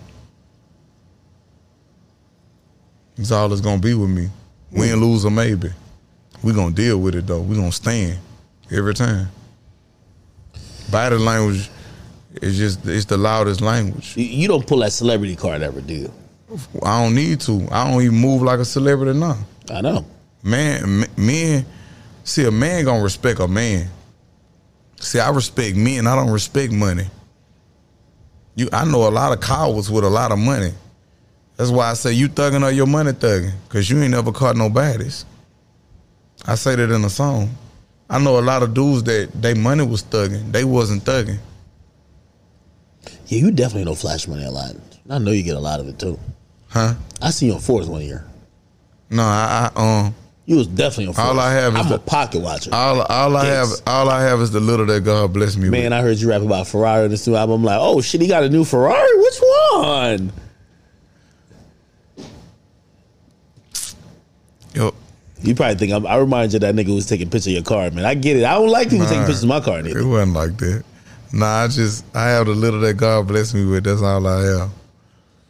That's all it's gonna be with me. Win, lose, or maybe. We're gonna deal with it though. We're gonna stand every time. Body language is just it's the loudest language. You- don't pull that celebrity card ever, do you? I don't need to. I don't even move like a celebrity now. I know. Man, men, see a man gonna respect a man. See, I respect men. I don't respect money. You, I know a lot of cowards with a lot of money. That's why I say you thugging or your money thugging, cause you ain't never caught no baddies. I say that in a song. I know a lot of dudes that they money was thugging, they wasn't thugging. Yeah, you definitely don't flash money a lot. I know you get a lot of it too. Huh? I see you on Forbes one year. No, I, I um You was definitely on Forbes. All I have is I'm the- a pocket watcher. all all I have all I have is the little that God bless me Man, with. I heard you rap about Ferrari in this new album. I'm like, oh shit, he got a new Ferrari. Which one? Yo, You probably think I'm, I remind you of that nigga who was taking pictures of your car, man. I get it. I don't like people taking pictures of my car, nigga. it wasn't like that. Nah, I just I have the little that God bless me with. That's all I have.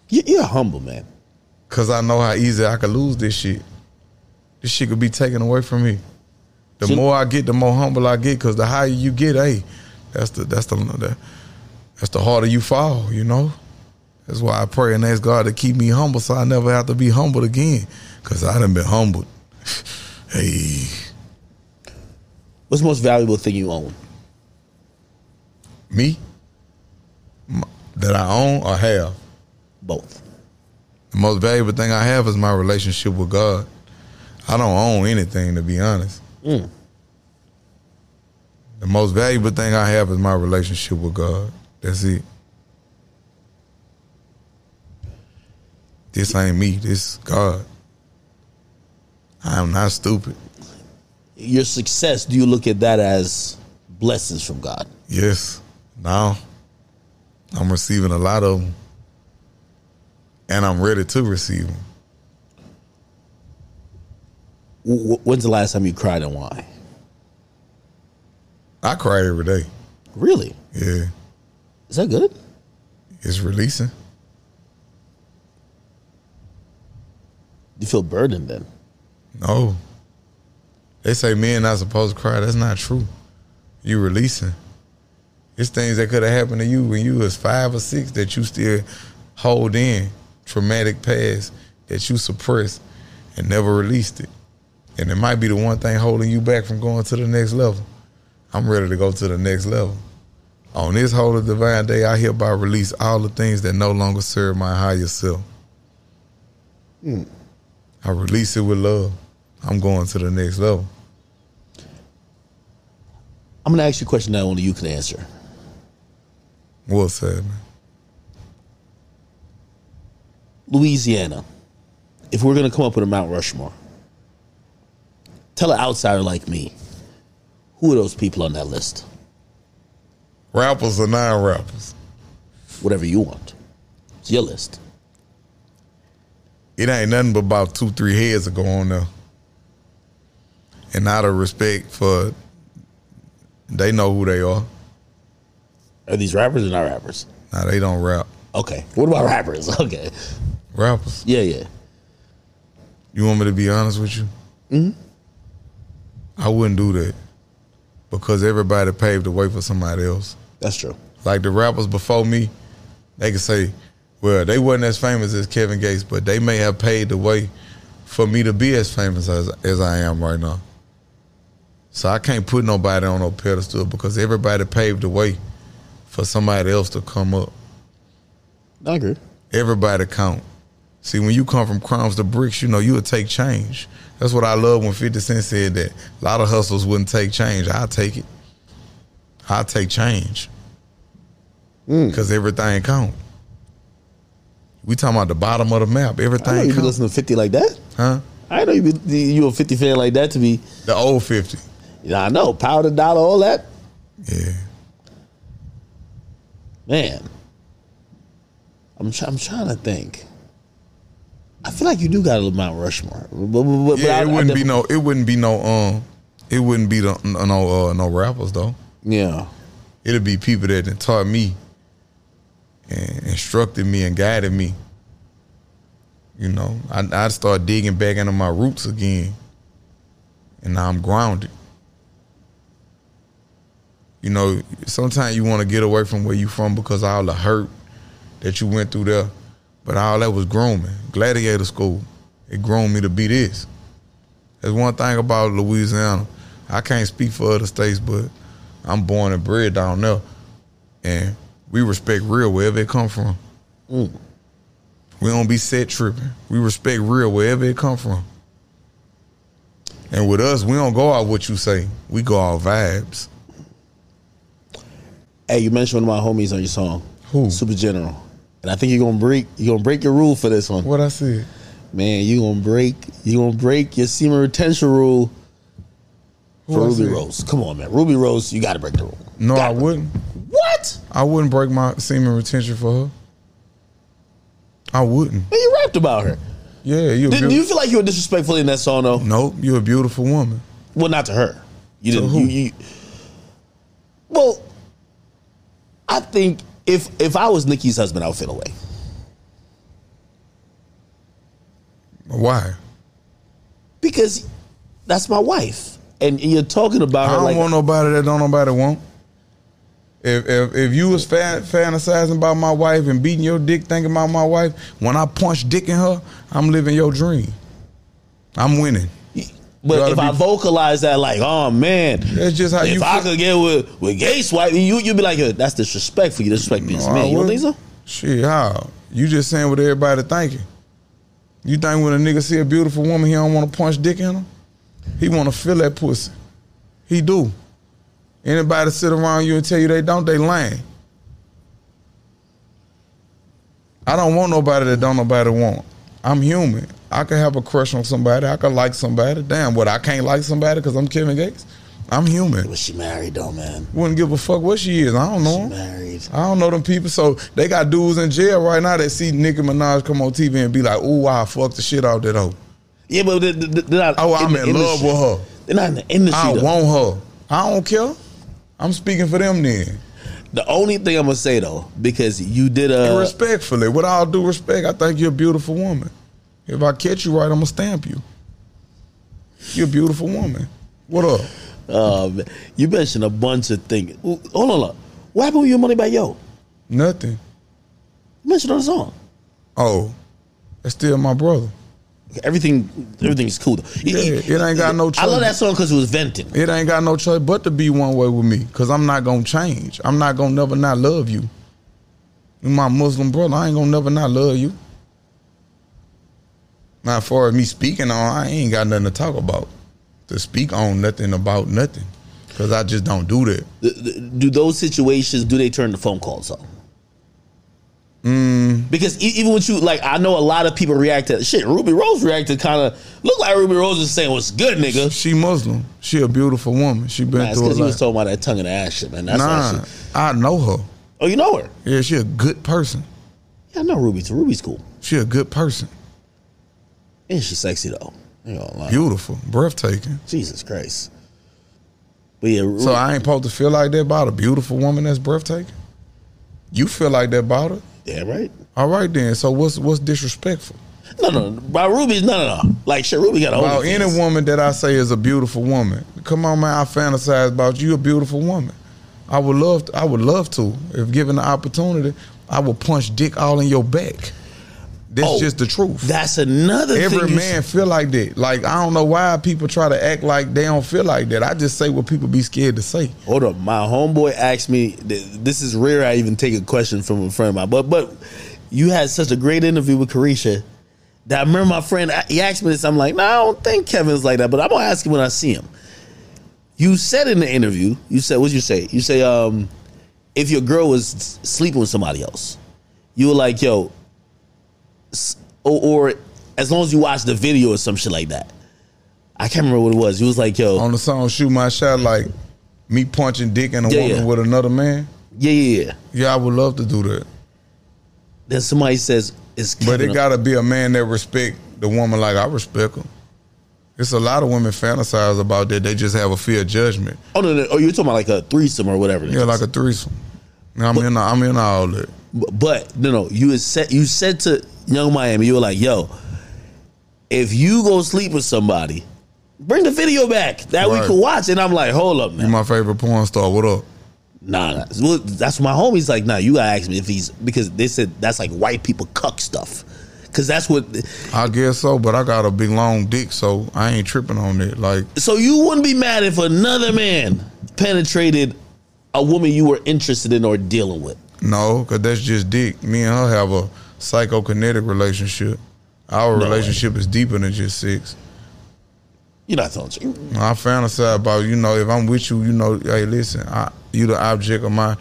You, you're humble, man. Cause I know how easy I could lose this shit. This shit could be taken away from me. The So- more I get, the more humble I get. Cause the higher you get, hey, that's the that's the, the that's the harder you fall. You know. That's why I pray and ask God to keep me humble, so I never have to be humbled again. Cause I done been humbled. hey, What's the most valuable thing you own? me that I own or have. Both. The most valuable thing I have is my relationship with God. I don't own anything, to be honest. Mm. The most valuable thing I have is my relationship with God. That's it. This ain't me. This is God. I am not stupid. Your success, do you look at that as blessings from God? Yes. Now I'm receiving a lot of them, and I'm ready to receive them. When's the last time you cried and why? I cry every day. Really? Yeah, Is that good? it's releasing. You feel burdened then? No. They say men not supposed to cry. That's not true. You releasing. It's things that could have happened to you when you was five or six that you still hold in. Traumatic past that you suppressed and never released it. And it might be the one thing holding you back from going to the next level. I'm ready to go to the next level. On this holy divine day, I hereby release all the things that no longer serve my higher self. Hmm. I release it with love. I'm going to the next level. I'm gonna ask you a question that only you can answer. What's that, man? Louisiana. If we're gonna come up with a Mount Rushmore, tell an outsider like me, who are those people on that list? Rappers or non-rappers? Whatever you want. It's your list. It ain't nothing but about two, three heads that go on there. And out of respect for, they know who they are. Are these rappers or not rappers? Now they don't rap. Okay. What about rappers? Okay. Rappers. Yeah, yeah. You want me to be honest with you? Mm-hmm. I wouldn't do that because everybody paved the way for somebody else. That's true. like the rappers before me, they could say, well, they wasn't as famous as Kevin Gates, but they may have paved the way for me to be as famous as as I am right now. So I can't put nobody on no pedestal because everybody paved the way for somebody else to come up. I agree. Everybody count. See, when you come from crumbs to bricks, you know, you'll take change. That's what I love when 50 Cent said that a lot of hustles wouldn't take change. I'll take it. I'll take change. Mm. Because everything count. We talking about the bottom of the map. I know Everything you count. listening to 50 like that. Huh? I know you be you a 50 fan like that to be, The old 50. Yeah, I know, powder dollar, all that. Yeah. Man. I'm, try, I'm trying to think. I feel like you do got a little Mount Rushmore. But, but, but- Yeah, I- it wouldn't be no it wouldn't be no um it wouldn't be the, no uh, no rappers though. Yeah. it'll be people that taught me and instructed me and guided me. You know, I, I'd start digging back into my roots again. And now I'm grounded. You know, sometimes you want to get away from where you from because all the hurt that you went through there. But all that was grooming. Gladiator school. It groomed me to be this. There's one thing about Louisiana. I can't speak for other states, but I'm born and bred down there. And We respect real wherever it come from. Mm. We don't be set tripping. We respect real wherever it come from. And with us, we don't go out what you say. We go out vibes. Hey, you mentioned one of my homies on your song. Who? Super General. And I think you're gonna break you're gonna break your rule for this one. What I said? Man, you gonna break you gonna break your semen retention rule for Who I Rubi said? Rose. Come on, man. Rubi Rose, you gotta break the rule. No, I break- wouldn't. What? I wouldn't break my semen retention for her. I wouldn't. Man, you rapped about her. Yeah, you. Didn't you feel like you were disrespectful in that song though? Nope, you're a beautiful woman. Well, not to her. You To didn't. who? You, you, well, I think if if I was Nicki's husband, I would feel away. Why? because that's my wife, and you're talking about I her don't like want nobody that don't nobody want. If if if you was fa- fantasizing about my wife and beating your dick, thinking about my wife, when I punch dick in her, I'm living your dream. I'm winning. But if I vocalize that, like, oh man, That's just how if you. I feel. could get with with gay swipe, you you'd be like, "Yo, that's disrespectful. You disrespect this No, I man. You don't think so? Shit, how? You just saying what everybody thinking. You think when a nigga see a beautiful woman, he don't want to punch dick in her? He want to feel that pussy. He do. Anybody sit around you and tell you they don't, they lying. I don't want nobody that don't nobody want. I'm human. I could have a crush on somebody. I could like somebody. Damn, what? I can't like somebody because I'm Kevin Gates. I'm human. Was she married though, man? Wouldn't give a fuck what she is. I don't know. She married. I don't know them people. So they got dudes in jail right now that see Nicki Minaj come on TV and be like, "Ooh, I fuck the shit out of that hoe." Yeah, but they- they- they're not. Oh, I'm the in love with her. They're not in the industry. I though. want her. I don't care. I'm speaking for them then. The only thing I'm gonna say though, because you did a And respectfully, with all due respect, I think you're a beautiful woman. If I catch you right, I'm gonna stamp you. You're a beautiful woman. What up? um, you mentioned a bunch of things. Hold on, hold on. What happened with your money by yo? Nothing. You mentioned on the song. Oh, that's still my brother. Everything, everything's cool. Though. Yeah, it ain't got no I love that song because it was venting. It ain't got no choice but to be one way with me, cause I'm not gonna change. I'm not gonna never not love you. You're my Muslim brother. I ain't gonna never not love you. Far as me speaking on, I ain't got nothing to talk about. To speak on nothing about nothing, cause I just don't do that. Th- th- Do those situations do they turn to phone calls though? Mm. Because even with you, like I know a lot of people react to shit. Rubi Rose reacted kind of look like Rubi Rose was saying, "What's good, nigga?" She Muslim. She a beautiful woman. She been Nah, through because he was talking about that tongue in the ass shit, man. That's Nah, she, I know her. Oh, you know her? Yeah, she a good person. Yeah, I know Rubi too. Rubi's cool. She a good person. And she's sexy though. Ain't gonna. Beautiful, breathtaking. Jesus Christ. But yeah, So I ain't supposed to feel like that about a beautiful woman that's breathtaking. You feel like that about her. yeah, right. All right then. So what's what's disrespectful No, no. By Rubi's no, no, no. Like shit, Rubi got a about any woman that I say is a beautiful woman? Come on, man. I fantasize about you, a beautiful woman. I would love. To, I would love to, if given the opportunity, I would punch dick all in your back. That's Oh, just the truth. That's another Every man feel like that. Like I don't know why people try to act like they don't feel like that. I just say what people be scared to say. Hold up, my homeboy asked me. This is rare. I even take a question from a friend of mine, but but you had such a great interview with Caresha that I remember my friend. He asked me this. I'm like, no, I don't think Kevin's like that, but I'm gonna ask him when I see him. You said in the interview, you said, what'd you say? You say, um, if your girl was sleeping with somebody else, you were like, yo, or, or as long as you watch the video or some shit like that. I can't remember what it was. He was like, yo, On the song "Shoot My Shot," like me punching dick in a Yeah, woman yeah. with another man. yeah, yeah, yeah. Yeah, I would love to do that. Then somebody says, "Is But it gotta be a man that respect the woman like I respect her. It's a lot of women fantasize about that. They just have a fear of judgment. Oh no, no! Oh, you're talking about like a threesome or whatever. Yeah, like a threesome. I'm in. I'm in all that. But- But no, no. You said you said to Yung Miami, you were like, "Yo, if you go sleep with somebody, bring the video back that we Right. could watch." And I'm like, "Hold up, You man. my favorite porn star. What up? Nah, nah. Well, that's my homie's like, nah. You gotta ask me if he's because they said that's like white people cuck stuff, because that's what. I guess so, but I got a big long dick, so I ain't tripping on it. Like So you wouldn't be mad if another man penetrated a woman you were interested in or dealing with. No, because that's just dick. Me and her have a psychokinetic relationship. Our No way. relationship is deeper than just sex. You're not telling the truth. I fantasize about you know if I'm with you, you know, hey, listen, I, you the object of my,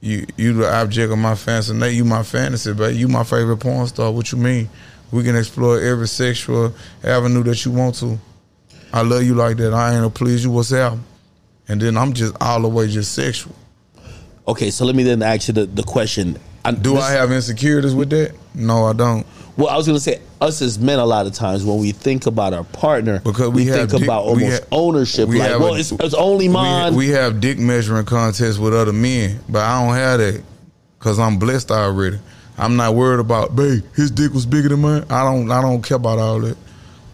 you you the object of my fantasy. Nate, you my fantasy, but you my favorite porn star. What you mean? We can explore every sexual avenue that you want to. I love you like that. I ain't gonna please you. What's up? And then I'm just all the way just sexual. Okay, so let me then ask you the, the question. I, Do this- I have insecurities with that? No, I don't. Well, I was gonna say us as men a lot of times when we think about our partner, Because we have think dick- about we almost ownership. we Like, have well, a- it's, it's only mine. We, have dick measuring contests with other men, but I don't have that because I'm blessed already. I'm not worried about, babe, his dick was bigger than mine. I don't. I don't care about all that.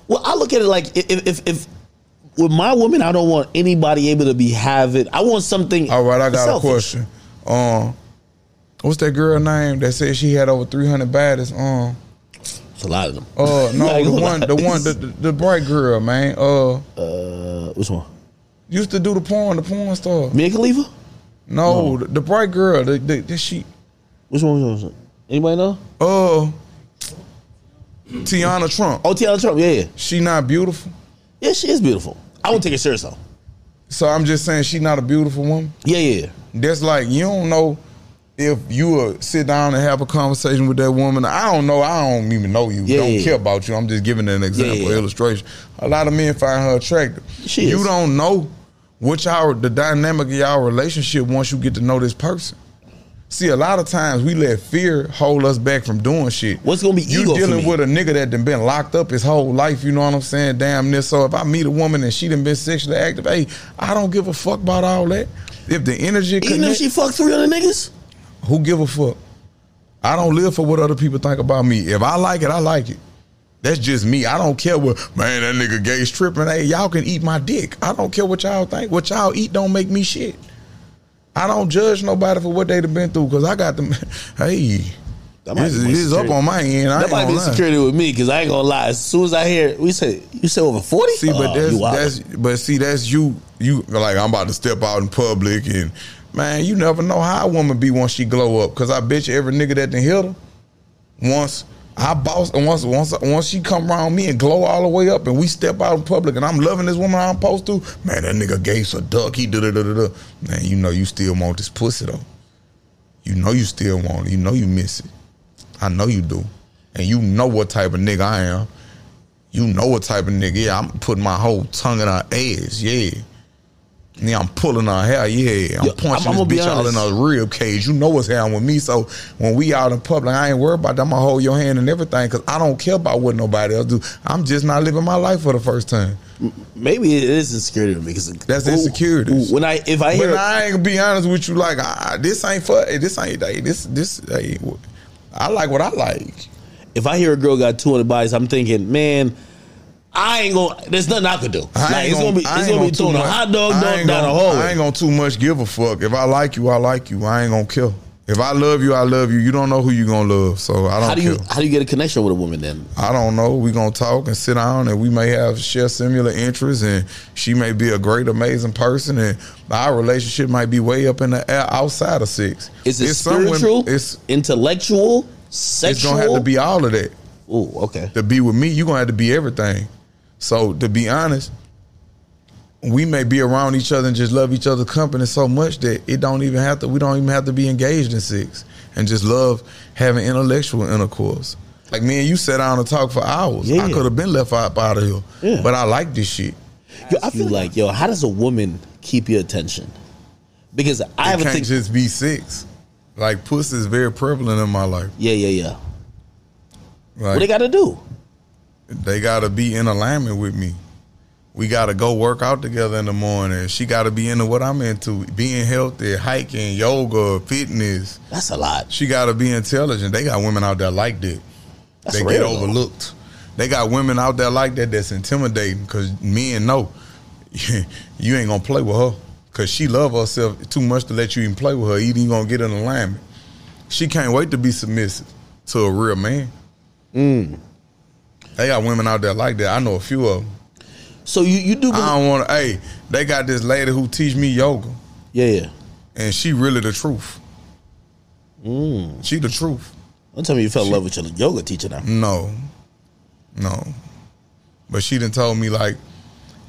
well, I look at it like if, if if with my woman, I don't want anybody able to be having. I want something. All right, I got selfish. a question. Um, what's that girl name that said she had over 300 baddies? Um, It's a lot of them. uh, no, the one, the one, the, the, the bright girl, man. Uh, Uh, which one? used to do the porn, the porn star. Mia Khalifa? No, the, the bright girl. The, the, the she. Which one? Which one? Anybody know? Uh, Teanna Trump. Oh, Teanna Trump. Yeah, yeah, She not beautiful. yeah. She is beautiful. I won't take it serious though. So I'm just saying she not a beautiful woman. Yeah, yeah. yeah. That's like you don't know if you will sit down and have a conversation with that woman. I don't know. I don't even know you. Yeah, don't yeah. care about you. I'm just giving an example, Yeah, illustration. A lot of men find her attractive. She you is. don't know what y'all the dynamic of y'all relationship once you get to know this person. See, a lot of times we let fear hold us back from doing shit. What's gonna be you ego dealing with a nigga that done been locked up his whole life? You know what I'm saying? Damn this. So if I meet a woman and she done been sexually active, hey, I don't give a fuck about all that. If the energy Even connect, if she fucked three other niggas. Who give a fuck? I don't live for what other people think about me. If I like it, I like it. That's just me. I don't care what man that nigga gay tripping. Hey, y'all can eat my dick. I don't care what y'all think. What y'all eat don't make me shit. I don't judge nobody for what they've been through because I got them. Hey, this, is- my this is up on my end. I That might be lie. security with me because I ain't gonna lie. As soon as I hear we say you say over forty, See, but Oh, that's that's but see that's you you like I'm about to step out in public and man, you never know how a woman be once she glow up. Cause I bet you every nigga that done hit her once I boss and once once once she come around me and glow all the way up and we step out in public and I'm loving this woman I'm supposed to, man, that nigga gave a duck. He da da da da. Man, you know you still want this pussy though. You know you still want it. You know you miss it. I know you do. And you know what type of nigga I am. You know what type of nigga. Yeah, I'm putting my whole tongue in her ass. Yeah. Yeah, I'm pulling her hair. Yeah, I'm Yo, punching I'm- I'ma be this bitch all in her rib cage. You know what's happening with me. So when we out in public, I ain't worried about that. I'm gonna hold your hand and everything because I don't care about what nobody else do. I'm just not living my life for the first time. maybe it is insecurity to me because That's insecurities. When I if I But hear I ain't gonna be honest with you. Like I, this ain't for this ain't hey, this this. Hey, I like what I like. if I hear a girl got two hundred bodies, I'm thinking, man, I ain't gonna. There's nothing I could do. I Like it's gonna be I it's gonna be too a hot dog down, down gonna- hallway. I ain't gonna too much give a fuck. If I like you, I like you. I ain't gonna kill. If I love you, I love you. You don't know who you gonna love, so I don't how do you care. how do you get a connection with a woman then? I don't know. We gonna talk and sit down, and we may have share similar interests, and she may be a great, amazing person, and our relationship might be way up in the air outside of sex. Is it It's women- spiritual, It's intellectual, it's sexual? gonna have to be all of that. Ooh, okay. to be with me, you're gonna have to be everything. So to be honest, we may be around each other and just love each other's company so much that it don't even have to we don't even have to be engaged in sex and just love having intellectual intercourse. Like me and you sat down and talk for hours. Yeah. I could have been left out, out of here. Yeah. But I like this shit. Yo, I feel like yo, how does a woman keep your attention? Because I It can't just be sex. Like pussy is very prevalent in my life. Yeah, yeah, yeah. Like What they got to do? They gotta be in alignment with me. We gotta go work out together in the morning. She gotta be into what I'm into, being healthy, hiking, yoga, fitness. That's a lot. She gotta be intelligent. They got women out there like that. That's they real, get though. overlooked. They got women out there like that that's intimidating because men know you ain't gonna play with her because she love herself too much to let you even play with her. Either you gonna get in alignment. She can't wait to be submissive to a real man. Mm. They got women out there like that. I know a few of them. So you you do? I Believe, don't want to. Hey, they got this lady who teach me yoga, yeah, yeah. and she really the truth. Mm. She the truth. Don't tell me you fell in love with your yoga teacher now. No, no. But she done told me like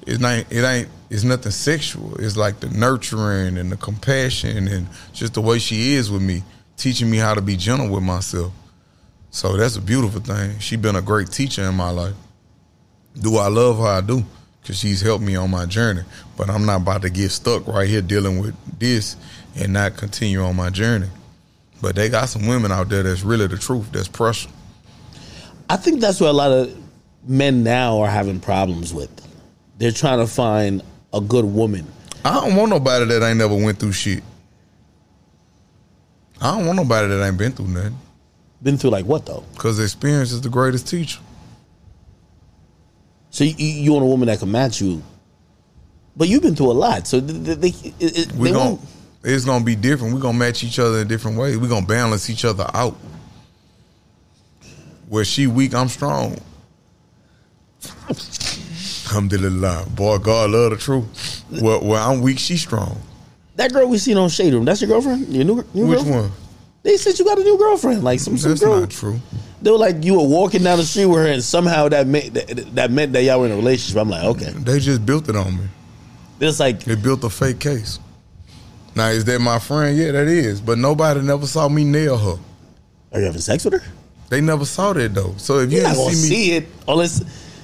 it ain't it ain't it's nothing sexual. It's like the nurturing and the compassion and just the way she is with me, teaching me how to be gentle with myself. So that's a beautiful thing. She been a great teacher in my life. Do I love her? I do, cause she's helped me on my journey. But I'm not about to get stuck right here dealing with this and not continue on my journey. But they got some women out there that's really the truth. That's pressure. I think that's what a lot of men now are having problems with. They're trying to find a good woman. I don't want nobody that ain't never went through shit. I don't want nobody that ain't been through nothing. Been through like what though? Cause experience is the greatest teacher. So you, you want a woman that can match you, but you've been through a lot. So they, they, it- We they gon' won't- it's gonna be different. We're gonna match each other in different ways. We're gonna balance each other out. Where she weak, I'm strong. Alhamdulillah. Boy, God love the truth. Where, where I'm weak, she strong. that girl we seen on Shade Room. That's your girlfriend. Your new, new Which girlfriend? one? They said you got a new girlfriend. Like some some That's girl. not true. They were like you were walking down the street with her, and somehow that meant that, that meant that y'all were in a relationship. I'm like, okay. They just built it on me. It's like They built a fake case. Now, is that my friend? Yeah, that is. But nobody never saw me nail her. Are you having sex with her? They never saw that though. So if you You're not didn't gonna see me, see it unless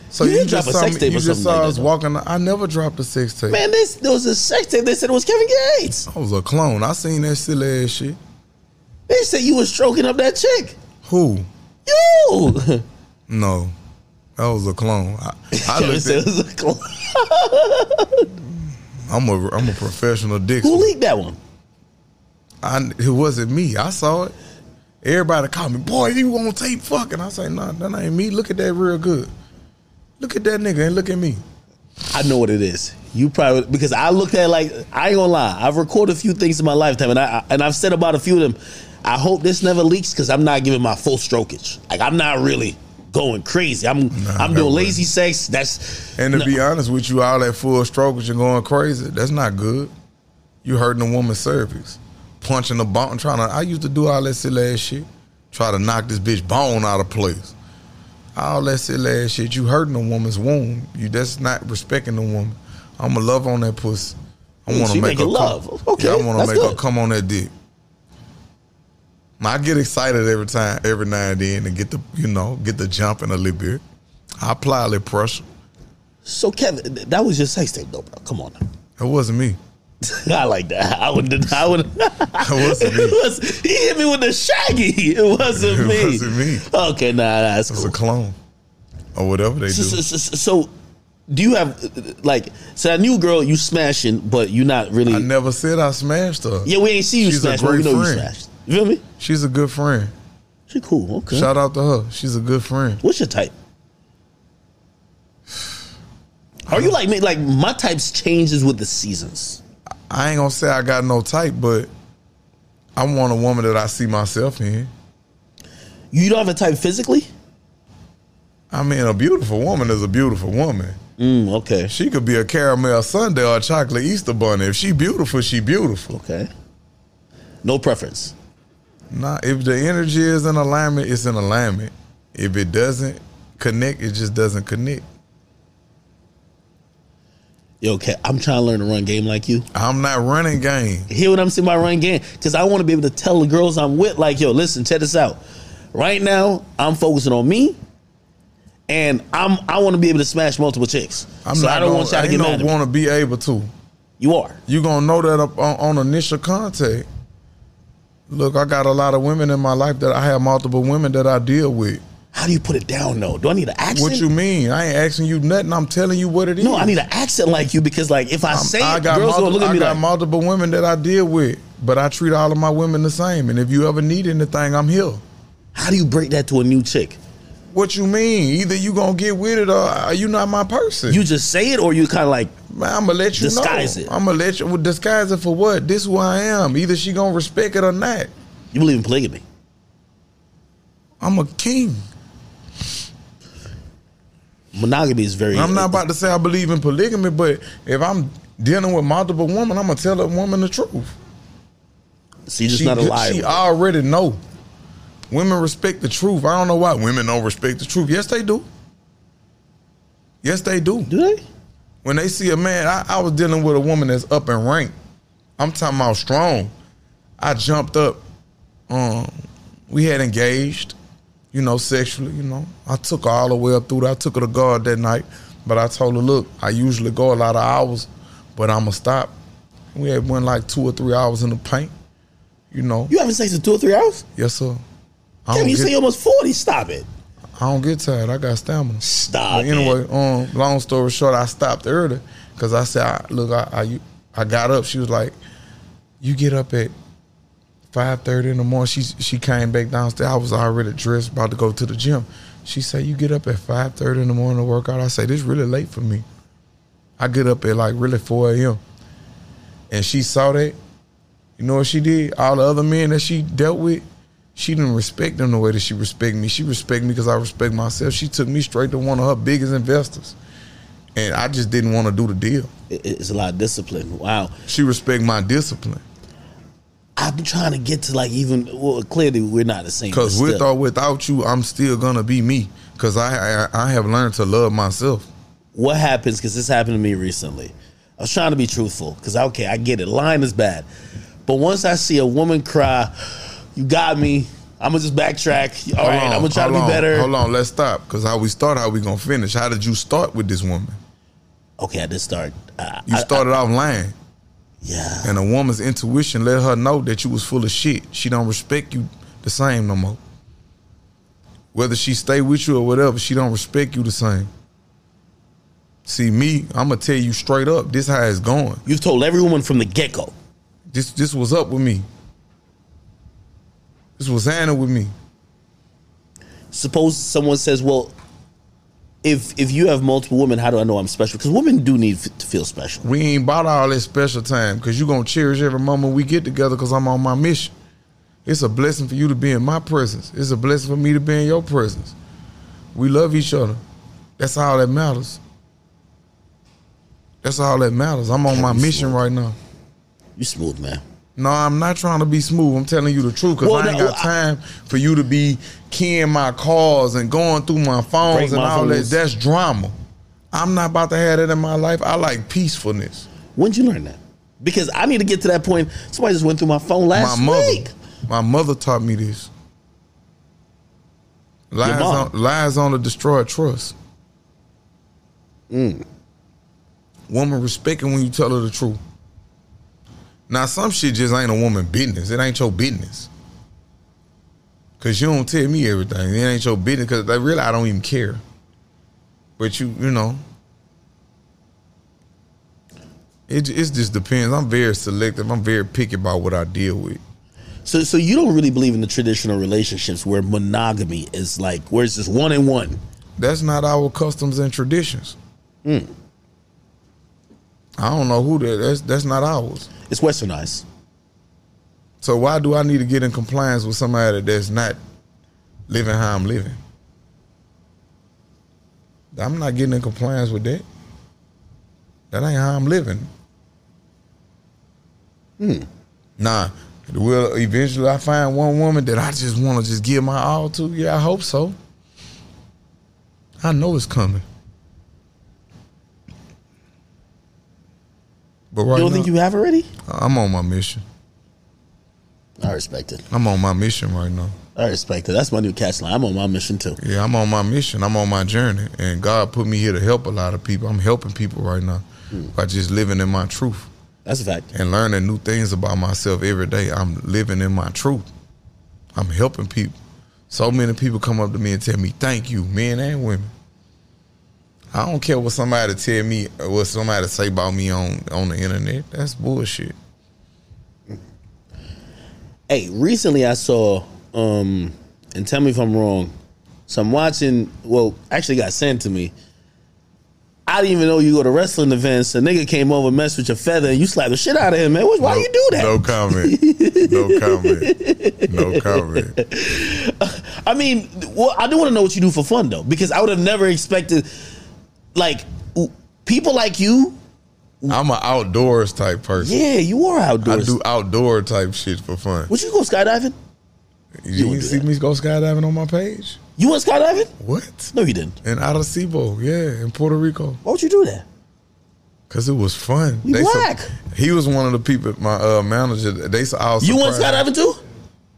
so you, you, didn't drop just a saw sex me, tape you or just something saw like us that. though. walking. I never dropped a sex tape. Man, this there was a sex tape. They said it was Kevin Gates. I was a clone. I seen that silly ass shit. They said you was stroking up that chick. Who? You. No, that was a clone. I, I Kevin looked said at, it was a cl- I'm a I'm a professional dick. Who leaked that one? I, it wasn't me. I saw it. Everybody called me, boy, you on tape fucking. I say, nah, that ain't me. Look at that real good. Look at that nigga and look at me. I know what it is. You probably because I looked at it like I ain't gonna lie. I've recorded a few things in my lifetime, and I and I've said about a few of them. I hope this never leaks because I'm not giving my full strokage. Like I'm not really going crazy. I'm I'm doing way. lazy sex. That's And to no. be honest with you, all that full strokage and going crazy, that's not good. You hurting a woman's cervix. Punching the bone, trying to I used to do all that silly ass shit. Try to knock this bitch bone out of place. All that silly ass shit. You hurting a woman's womb. You that's not respecting the woman. I'ma love on that pussy. I Mm, wanna make her making come. love. Okay, yeah, I wanna that's make her come on that dick. I get excited every time, every now and then, and get the you know get the jumping a little bit. I apply a little pressure. so Kevin. That was your sex tape, though, bro. Come on. It wasn't me. I like that. I wouldn't. I would. It wasn't me. It was, he hit me with the shaggy. It wasn't It me. wasn't me. Okay, nah, nah that's It a clone, or whatever they do. So, so, so, so, do you have like so that new girl you smashing, but you not really? I never said I smashed her. yeah, we ain't see you She's a smash, we great know you friend. smashed. You feel me? She's a good friend. She cool. Okay. Shout out to her. She's a good friend. What's your type? Are you like me? Like my types changes with the seasons. I ain't gonna say I got no type, but I want a woman that I see myself in. You don't have a type physically. I mean, a beautiful woman is a beautiful woman. Mm, okay. She could be a caramel sundae or a chocolate Easter bunny. If she beautiful, she beautiful. Okay. No preference. Nah, if the energy is in alignment, it's in alignment. If it doesn't connect, it just doesn't connect. Yo, okay. I'm trying to learn to run game like you. I'm not running game. Hear what I'm saying by run game? Because I want to be able to tell the girls I'm with, like, yo, listen, check this out. Right now, I'm focusing on me, and I'm I want to be able to smash multiple chicks. I'm so not I don't gonna, want y'all to get mad no at me. want to be able to. You are. You gonna know that up on, on initial contact. Look, I got a lot of women in my life that I have multiple women that I deal with. How do you put it down though? Do I need an accent? What you mean? I ain't asking you nothing. I'm telling you what it is. no, I need an accent like you because like if I say I it, got, girls gonna look at I me got like, multiple women that I deal with, but I treat all of my women the same. And if you ever need anything, I'm here. how do you break that to a new chick? What you mean? Either you gonna get with it or you not my person. You just say it or you kind of like, I'm gonna let you Disguise know. it. I'm gonna let you well, disguise it for what? This who I am. Either she gonna respect it or not. you believe in polygamy. I'm a king. Monogamy is very. I'm not about to say I believe in polygamy, but if I'm dealing with multiple women, I'm gonna tell a woman the truth. She's just she, not a liar. She already know. Women respect the truth. I don't know why women don't respect the truth. Yes, they do. Yes, they do. Do they? When they see a man, I, I was dealing with a woman that's up in rank. I'm talking about strong. I jumped up. Um, we had engaged, you know, sexually. You know, I took her all the way up through. That. I took her to guard that night, but I told her, look, I usually go a lot of hours, but I'ma stop. We had went like two or three hours in the paint. You know, You having sex in two or three hours? yes sir. Damn, you get- say almost 40. Stop it. I don't get tired. I got stamina. Stop But anyway, um, long story short, I stopped early because I said, I, "Look, I, I I got up." She was like, "You get up at five thirty in the morning." She she came back downstairs. I was already dressed, about to go to the gym. She said, "You get up at five thirty in the morning to work out." I said, "This really late for me." I get up at like really four a.m. And she saw that. You know what she did? All the other men that she dealt with, she didn't respect them the way that she respect me. She respect me because I respect myself. She took me straight to one of her biggest investors. And I just didn't want to do the deal. It's a lot of discipline. Wow. She respect my discipline. I've been trying to get to like even, well, clearly we're not the same. Because with still. or without you, I'm still gonna be me. Because I, I I have learned to love myself. what happens because this happened to me recently i was trying to be truthful because okay i get it lying is bad but once i see a woman cry you got me i'm gonna just backtrack all right on, i'm gonna try to be on, better Hold on, let's stop. Because how we start, how we gonna finish? How did you start with this woman? okay i did start uh, You I- started off lying. yeah And a woman's intuition let her know that you was full of shit. She don't respect you the same no more. Whether she stay with you or whatever, she don't respect you the same. See me, I'm gonna tell you straight up, this how it's going. you've told every woman from the get-go This this was up with me. This was Anna with me. suppose someone says well if if you have multiple women how do i know i'm special because women do need f- to feel special We ain't bought all this special time because you gonna cherish every moment we get together because I'm on my mission. It's a blessing for you to be in my presence. It's a blessing for me to be in your presence. We love each other. That's all that matters. That's all that matters. I'm on my mission right now. you smooth man No, I'm not trying to be smooth. I'm telling you the truth because Well, I ain't no, got time for you to be keying my calls and going through my phones and my all that. That's drama. I'm not about to have that in my life. I like peacefulness. when'd you learn that because i need to get to that point somebody just went through my phone last my mother, week my mother taught me this. Lies on lies on to destroy trust. Mm. Woman respecting when you tell her the truth. Now some shit just ain't a woman business. It ain't your business. Cause you don't tell me everything. It ain't your business. Cause they really I don't even care. But you you know. It, it just depends. I'm very selective. I'm very picky about what I deal with. So, so you don't really believe in the traditional relationships where monogamy is like, where it's just one and one. That's not our customs and traditions. Hmm. I don't know who that. That's that's not ours. It's westernized. So why do I need to get in compliance with somebody that's not living how I'm living? I'm not getting in compliance with that. That ain't how I'm living. Hmm. Nah. Will eventually I find one woman that I just want to just give my all to? Yeah, I hope so. I know it's coming. But right you don't now, think you have already? I'm on my mission. I respect it. I'm on my mission right now. I respect it. That's my new catch line. I'm on my mission too. Yeah, I'm on my mission. I'm on my journey, and God put me here to help a lot of people. I'm helping people right now hmm. by just living in my truth That's a fact. and learning new things about myself every day. I'm living in my truth. I'm helping people. So many people come up to me and tell me, "Thank you, men and women." I don't care what somebody tell me, or what somebody say about me on on the internet. That's bullshit. Hey, recently I saw, um, and tell me if I'm wrong. So I'm watching. Well, actually, got sent to me. I didn't even know you go to wrestling events. A nigga came over, messed with your feather, and you slapped the shit out of him, man. Why no, you do that? No comment. no comment. No comment. I mean, well, I do want to know what you do for fun though, because I would have never expected, like, people like you I'm an outdoors type person. Yeah, you are outdoors. I do outdoor type shit for fun. Would you go skydiving? You, didn't see that. me go skydiving on my page? You went skydiving? What? No, you didn't. In Arecibo, yeah, in Puerto Rico. Why would you do that? Cause it was fun. We su- black. he was one of the people. My uh, manager. They su- I was You went skydiving too?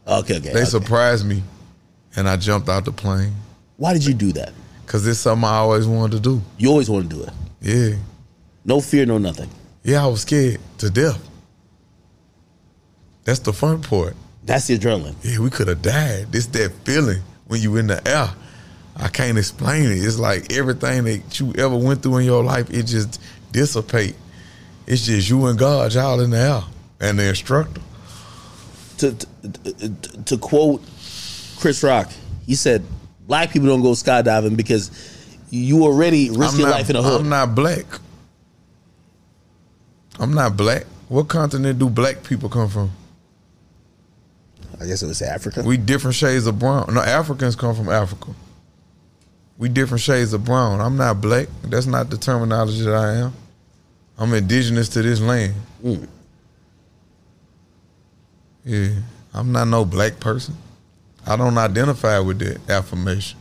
Okay, okay. They okay. surprised me, and I jumped out the plane. Why did you do that? Cause it's something I always wanted to do. You always want to do it. Yeah, No fear, no nothing. yeah. I was scared to death. That's the fun part. That's the adrenaline. Yeah, we could have died. This that feeling when you in the air. I can't explain it. It's like everything that you ever went through in your life, it just dissipate. It's just you and God, y'all in the air, and the instructor. To, to, to quote Chris Rock, he said, "Black people don't go skydiving because you already risk your life in a hood." I'm not black. I'm not black. What continent do black people come from? I guess it was Africa. We different shades of brown. No, Africans come from Africa. We different shades of brown. I'm not black. That's not the terminology that I am. I'm indigenous to this land. Mm. Yeah, I'm not no black person. I don't identify with that affirmation.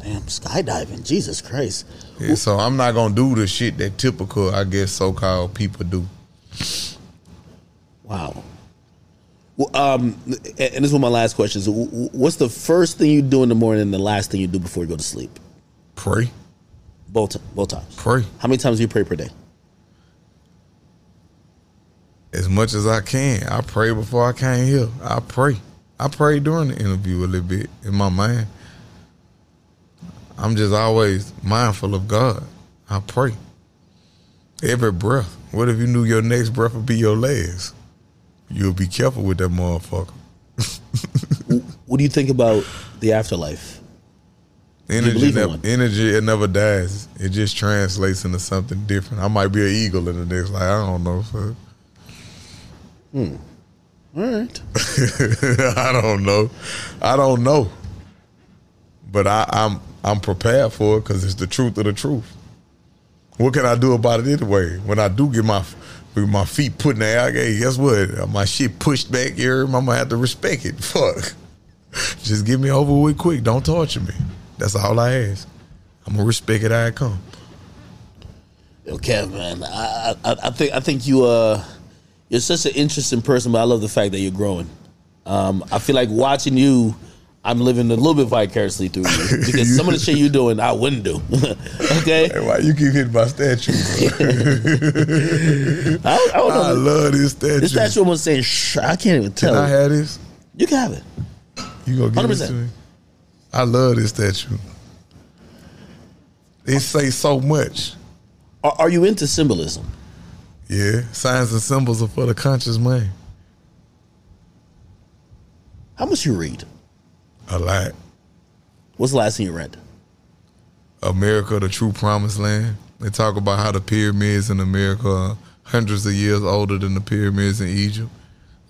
Damn, skydiving. Jesus Christ. Yeah, so I'm not gonna do the shit that typical, I guess, so-called people do. Wow. Well, um, and this is my last question. So, wh- wh- what's the first thing you do in the morning and the last thing you do before you go to sleep? Pray, Both, both times. pray How many times do you pray per day? as much as I can. I pray before I came here. I pray. I pray during the interview a little bit in my mind. I'm just always mindful of God. I pray. Every breath. What if you knew your next breath would be your last? You'll be careful with that motherfucker. What do you think about the afterlife? Energy never, energy it never dies. It just translates into something different. I might be an eagle in the next life. I don't know. So. Hmm. All right. I don't know. I don't know. But I, I'm I'm prepared for it because it's the truth of the truth. What can I do about it anyway? When I do get my with my feet put in the air, hey, guess what? My shit pushed back here. I'm gonna have to respect it. Fuck. Just get me over with quick. Don't torture me. That's all I ask. I'm gonna respect it how it come. Okay, man. I, I, I think I think you uh you're such an interesting person, but I love the fact that you're growing. Um, I feel like watching you, I'm living a little bit vicariously through you because some of the shit you're doing, I wouldn't do. okay, Hey, why you keep hitting my statue? I, I don't I love this statue. This statue almost saying, Shh, I can't even tell." Can. I have this? you can have it. You gonna give it 100%. to me? I love this statue. It say so much. Are, are you into symbolism? Yeah, signs and symbols are for the conscious mind. How much you read? A lot. What's the last thing you read? America, the true promised land. They talk about how the pyramids in America are hundreds of years older than the pyramids in Egypt.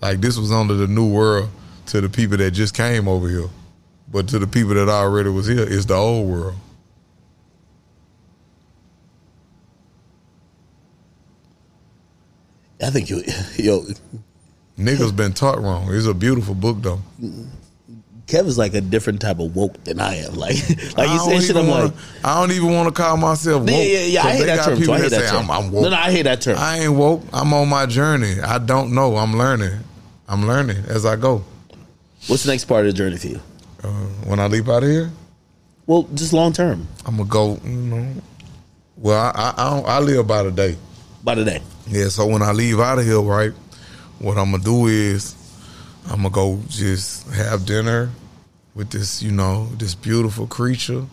Like this was under the new world to the people that just came over here. But to the people that already was here, it's the old world. I think you, yo, Niggas been taught wrong. It's a beautiful book though. Kevin's like a different type of woke than I am. Like, like I you don't say shit, even I'm wanna- like, I don't even want to call myself woke. yeah, yeah, yeah. I hate that term. too. I hate that that say, term. I'm, I'm woke. No, no, I hate that term. I ain't woke. I'm on my journey. I don't know. I'm learning. I'm learning as I go. What's the next part of the journey for you? Uh, when I leave out of here, Well, just long term, I'm gonna go. You know, well, I I, I, don't, I live by the day. by the day. Yeah. So when I leave out of here, right, what I'm gonna do is I'm gonna go just have dinner with this, you know, this beautiful creature.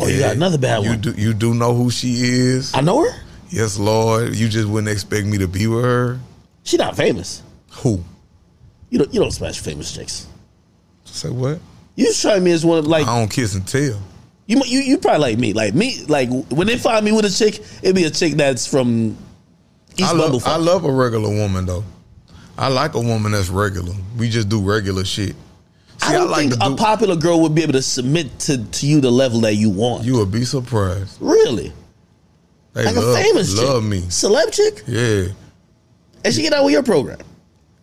Oh, you got another bad you one. Do, you do know who she is? I know her. yes, Lord. You just wouldn't expect me to be with her. She not famous. Who? You don't you don't smash famous chicks. Say what? You try me as one of like I don't kiss and tell. you you you probably like me like me like when they find me with a chick it'd be a chick that's from I love, I love a regular woman though. I like a woman that's regular. We just do regular shit. See, I don't like think a do. popular girl would be able to submit to, to you the level that you want. you would be surprised. really? They like love, a famous love chick, me. celeb chick, Yeah. and she get out with your program.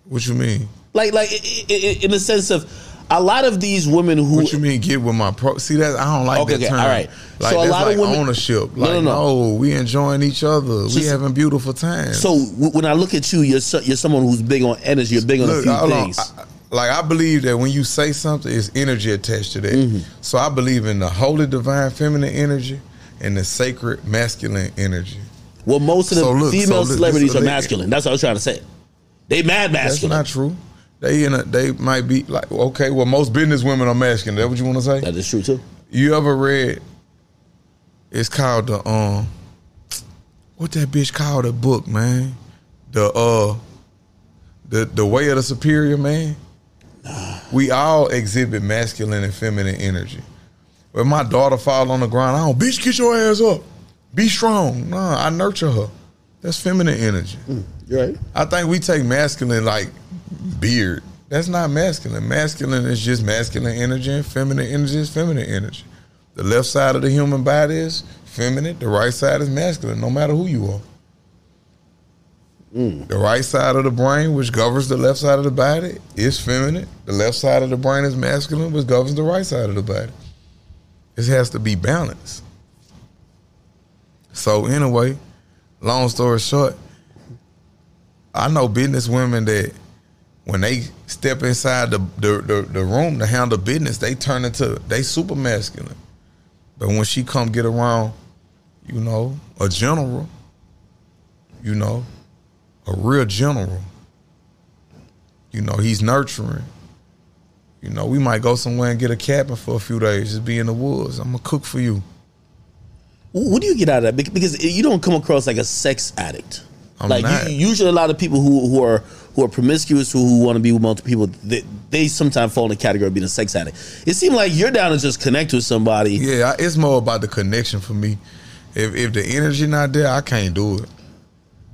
What you mean? Like, like i- i- i- in the sense of a lot of these women who What you mean get with my pro? See that I don't like Okay, that okay, term. all right. Like So a lot of like women- ownership. No, Like no, no, no. we enjoying each other. we having beautiful times. So when I look at you, you're so, you're someone who's big on energy. You're big on a few things. I- like I believe that when you say something, it's energy attached to that. Mm-hmm. So I believe in the holy divine feminine energy and the sacred masculine energy. well, most of the So look, female so look, celebrities are masculine. That's what I was trying to say. They mad masculine. That's not true. They in a, they might be like okay. Well, most business women are masculine. That what you want to say? that is true too. You ever read? It's called the um, what that bitch called the book, man? The uh, the the way of the superior man. We all exhibit masculine and feminine energy. When my daughter fall on the ground, I don't bitch get your ass up, be strong. Nah, I nurture her. That's feminine energy. You're right. I think we take masculine like beard. That's not masculine. Masculine is just masculine energy, and feminine energy is feminine energy. The left side of the human body is feminine. The right side is masculine. No matter who you are. Mm. The right side of the brain, which governs the left side of the body, is feminine. The left side of the brain is masculine, which governs the right side of the body. It has to be balanced. So anyway, long story short, I know business women that when they step inside the, the, the, the room to handle business, they turn into they super masculine. But when she come get around, you know, a general, you know, a real general, you know, he's nurturing. You know, we might go somewhere and get a cabin for a few days, just be in the woods. I'm gonna cook for you. What do you get out of that? Because you don't come across like a sex addict. I'm like not. You, usually, a lot of people who who are who are promiscuous, who, who want to be with multiple people, they, they sometimes fall in the category of being a sex addict. It seemed like you're down to just connect with somebody. Yeah, I- it's more about the connection for me. If if the energy not there, I can't do it.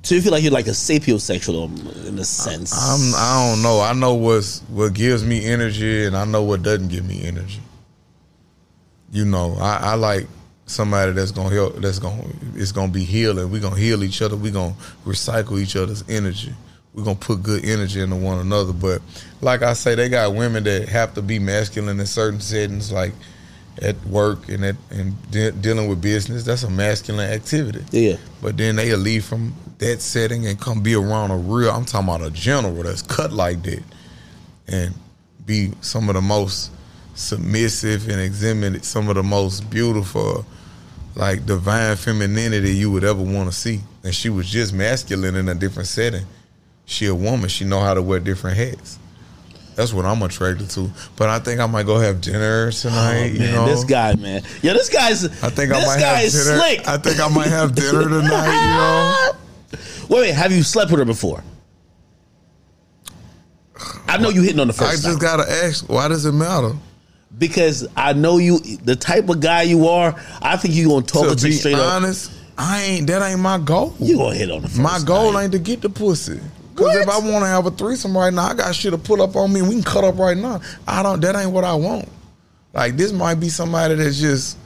So you feel like you're like a sapiosexual um, in a sense. I'm I don't know. I know what's what gives me energy and I know what doesn't give me energy. You know, I, I like somebody that's gonna help that's gonna it's gonna be healing. We're gonna heal each other, we're gonna recycle each other's energy. We're gonna put good energy into one another. But like I say, they got women that have to be masculine in certain settings, like at work and at and de- dealing with business. That's a masculine activity. yeah. But then they'll leave from that setting and come be around a real, I'm talking about a general that's cut like that and be some of the most submissive and exhibit some of the most beautiful, like divine femininity you would ever want to see. And she was just masculine in a different setting. She a woman, she know how to wear different hats. That's what I'm attracted to. But I think I might go have dinner Oh, tonight. man, you know, this guy, man. Yeah, this guy's. I think I might have dinner. slick. I think I might have dinner tonight. You know. Wait, wait. Have you slept with her before? I know you hitting on the first. I just time gotta ask, why does it matter? because I know you, the type of guy you are. I think you gonna talk to to be straight up. honest, I ain't that ain't my goal. You gonna hit on the first. my goal night. ain't to get the pussy. Cause if I want to have a threesome right now, I got shit to pull up on me and we can cut up right now. I don't. That ain't what I want. Like this might be somebody that's just,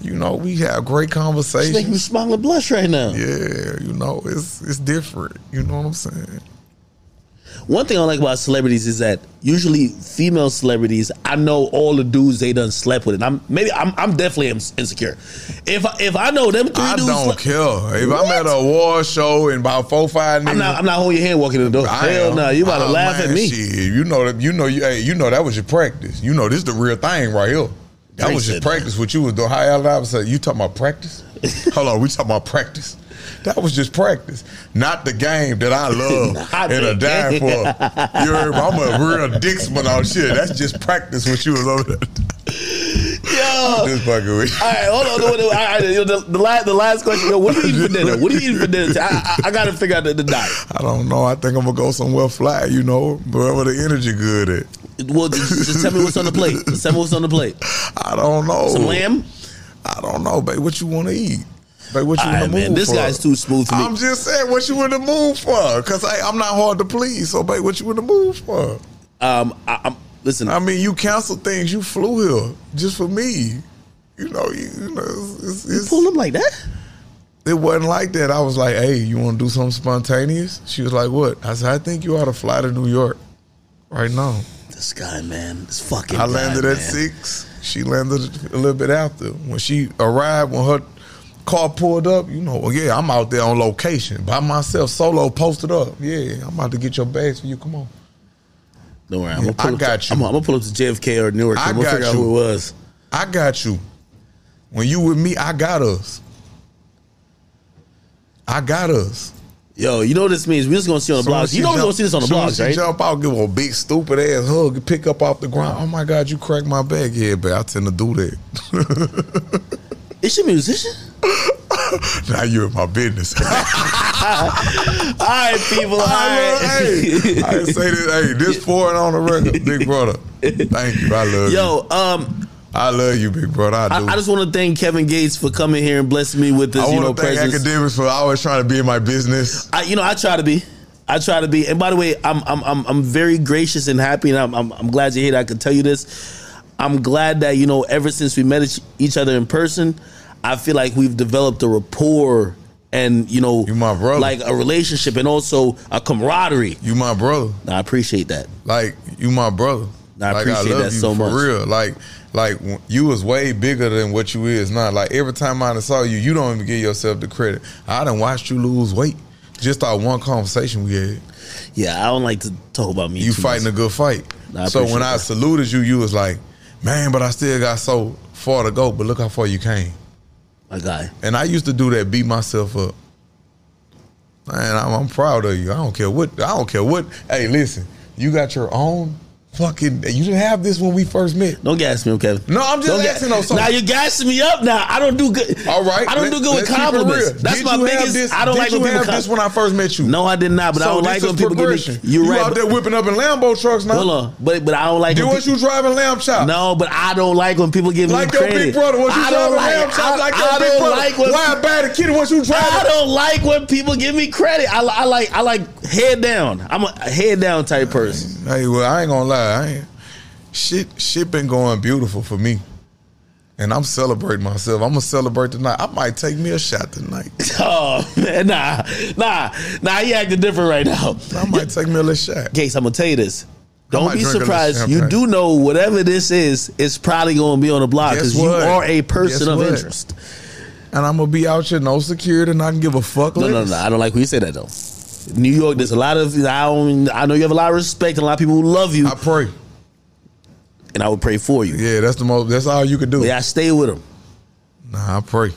you know, we have great She make me conversations. smile and blush right now. Yeah, you know, it's it's different. You know what I'm saying? One thing I like about celebrities is that usually female celebrities, I know all the dudes they done slept with, and I'm maybe I'm, I'm definitely insecure. If I, if I know them three I dudes, I don't care. If I'm at a war show and about four five niggas, I'm not I'm not holding your hand walking in the door. I Hell no, you about to laugh man, at me. Shit, you know that you know you hey, you know that was your practice. You know this is the real thing right here. That Drake was just said practice. What you was doing? How was saying, you talking about practice? Hold on, we talking about practice. That was just practice, not the game that I love and a die for. You heard me? I'm a real dicksman on shit. That's just practice. when you was over there. Yo, This fucking you. all right, hold on. All right, yo, the, the last the last question. Yo, what are you eating for dinner? What are you eating for dinner? I, I, I got to figure out the, the diet. I don't know. I think I'm gonna go somewhere fly. You know, wherever the energy good at. Well, just, just tell me what's on the plate. Just tell me what's on the plate. I don't know. Some lamb. I don't know, babe. What you want to eat? Babe, what you All in right, the mood man. This for? guy's too smooth for me. I'm just saying, what you in the mood for? Cause I, I'm not hard to please. So, babe, what you in the mood for? um, I, I'm listen. I mean, you canceled things. You flew here just for me. You know, you, you know, it's, it's, it's, pull him like that. it wasn't like that. I was like, "Hey, you want to do something spontaneous?" She was like, "What?" I said, "I think you ought to fly to New York right now." This guy, man, this fucking. I guy, landed at man. six. She landed a little bit after. When she arrived, when her car pulled up, you know, well, yeah, I'm out there on location by myself, solo, posted up. Yeah, I'm about to get your bags for you. Come on. Don't worry, I'm Yeah, gonna pull I up got to, you. I'm, I'm gonna pull up to JFK or Newark. I I'm gonna got figure out you. who it was. I got you. When you with me, I got us. I got us. Yo, you know what this means? We're just gonna see on the as blogs. You know we're gonna see this on the as blogs, right? Jump out, give a big stupid ass hug, pick up off the ground. Oh my God, you cracked my back. Yeah, but I tend to do that. Is she a musician? Now you're in my business. All right, people. All I right. hey, I say this. Hey, this it on the record, big brother. Thank you. I love you. Yo, um, I love you, big brother. I I, do. I just want to thank Kevin Gates for coming here and blessing me with this, I you know, want to thank presence. Akademiks for always trying to be in my business. I, you know, I try to be. I try to be. And by the way, I'm I'm I'm, I'm very gracious and happy, and I'm, I'm I'm glad you're here. I can tell you this. I'm glad that you know, ever since we met each other in person, I feel like we've developed a rapport and you know, You my brother. like a relationship and also a camaraderie. You my brother. I appreciate that. Like you my brother. I like, appreciate love that you so for much. real. Like like you was way bigger than what you is now. Like every time I saw you, you don't even give yourself the credit. I done watched you lose weight. Just our one conversation we had. Yeah, I don't like to talk about me. You fighting much. a good fight. I so when appreciate I saluted you, you was like, man, but I still got so far to go. But look how far you came. My guy. And I used to do that, beat myself up. Man, I'm, I'm proud of you. I don't care what. I don't care what. Hey, listen, you got your own fucking. You didn't have this when we first met. Don't gas me, okay? No, I'm just Don't asking though. So, now you're gassing me up. Now I don't do good. all right, I don't let- do good with let's keep it compliments. That's Did my biggest. This, I don't like you when people. have this when I first met you. no, I did not. But I don't like when people give me. You're you right. out there whipping up in Lambo trucks now. Hold on, but but I don't like. Did what pe- you driving lamb chop? No, but I don't like when people give Like me your credit. big brother, what you I driving like. lamb chop I, like I your big don't brother. like. Why a bad kid what you I driving? don't like when people give me credit. I, li- I like I like head down. I'm a head down type person. Hey, well, I ain't gonna lie. I ain't, shit, shit been going beautiful for me, and I'm celebrating myself. I'm gonna celebrate tonight. I might take me a shot tonight. Oh man, nah, nah, nah. You acting different right now. I might take me a little shot. Case, I'm gonna tell you this. Don't be drink a little surprised. You do know whatever this is, it's probably gonna be on the block because you are a person Guess of what? interest. And I'm gonna be out here, no security, and I can give a fuck. No, no, no. I don't like when you say that though. New York, there's a lot of I don't, I know you have a lot of respect and a lot of people who love you, I pray. and I would pray for you. Yeah, that's the most. That's all you could do. Yeah, I stay with them. Nah, I pray.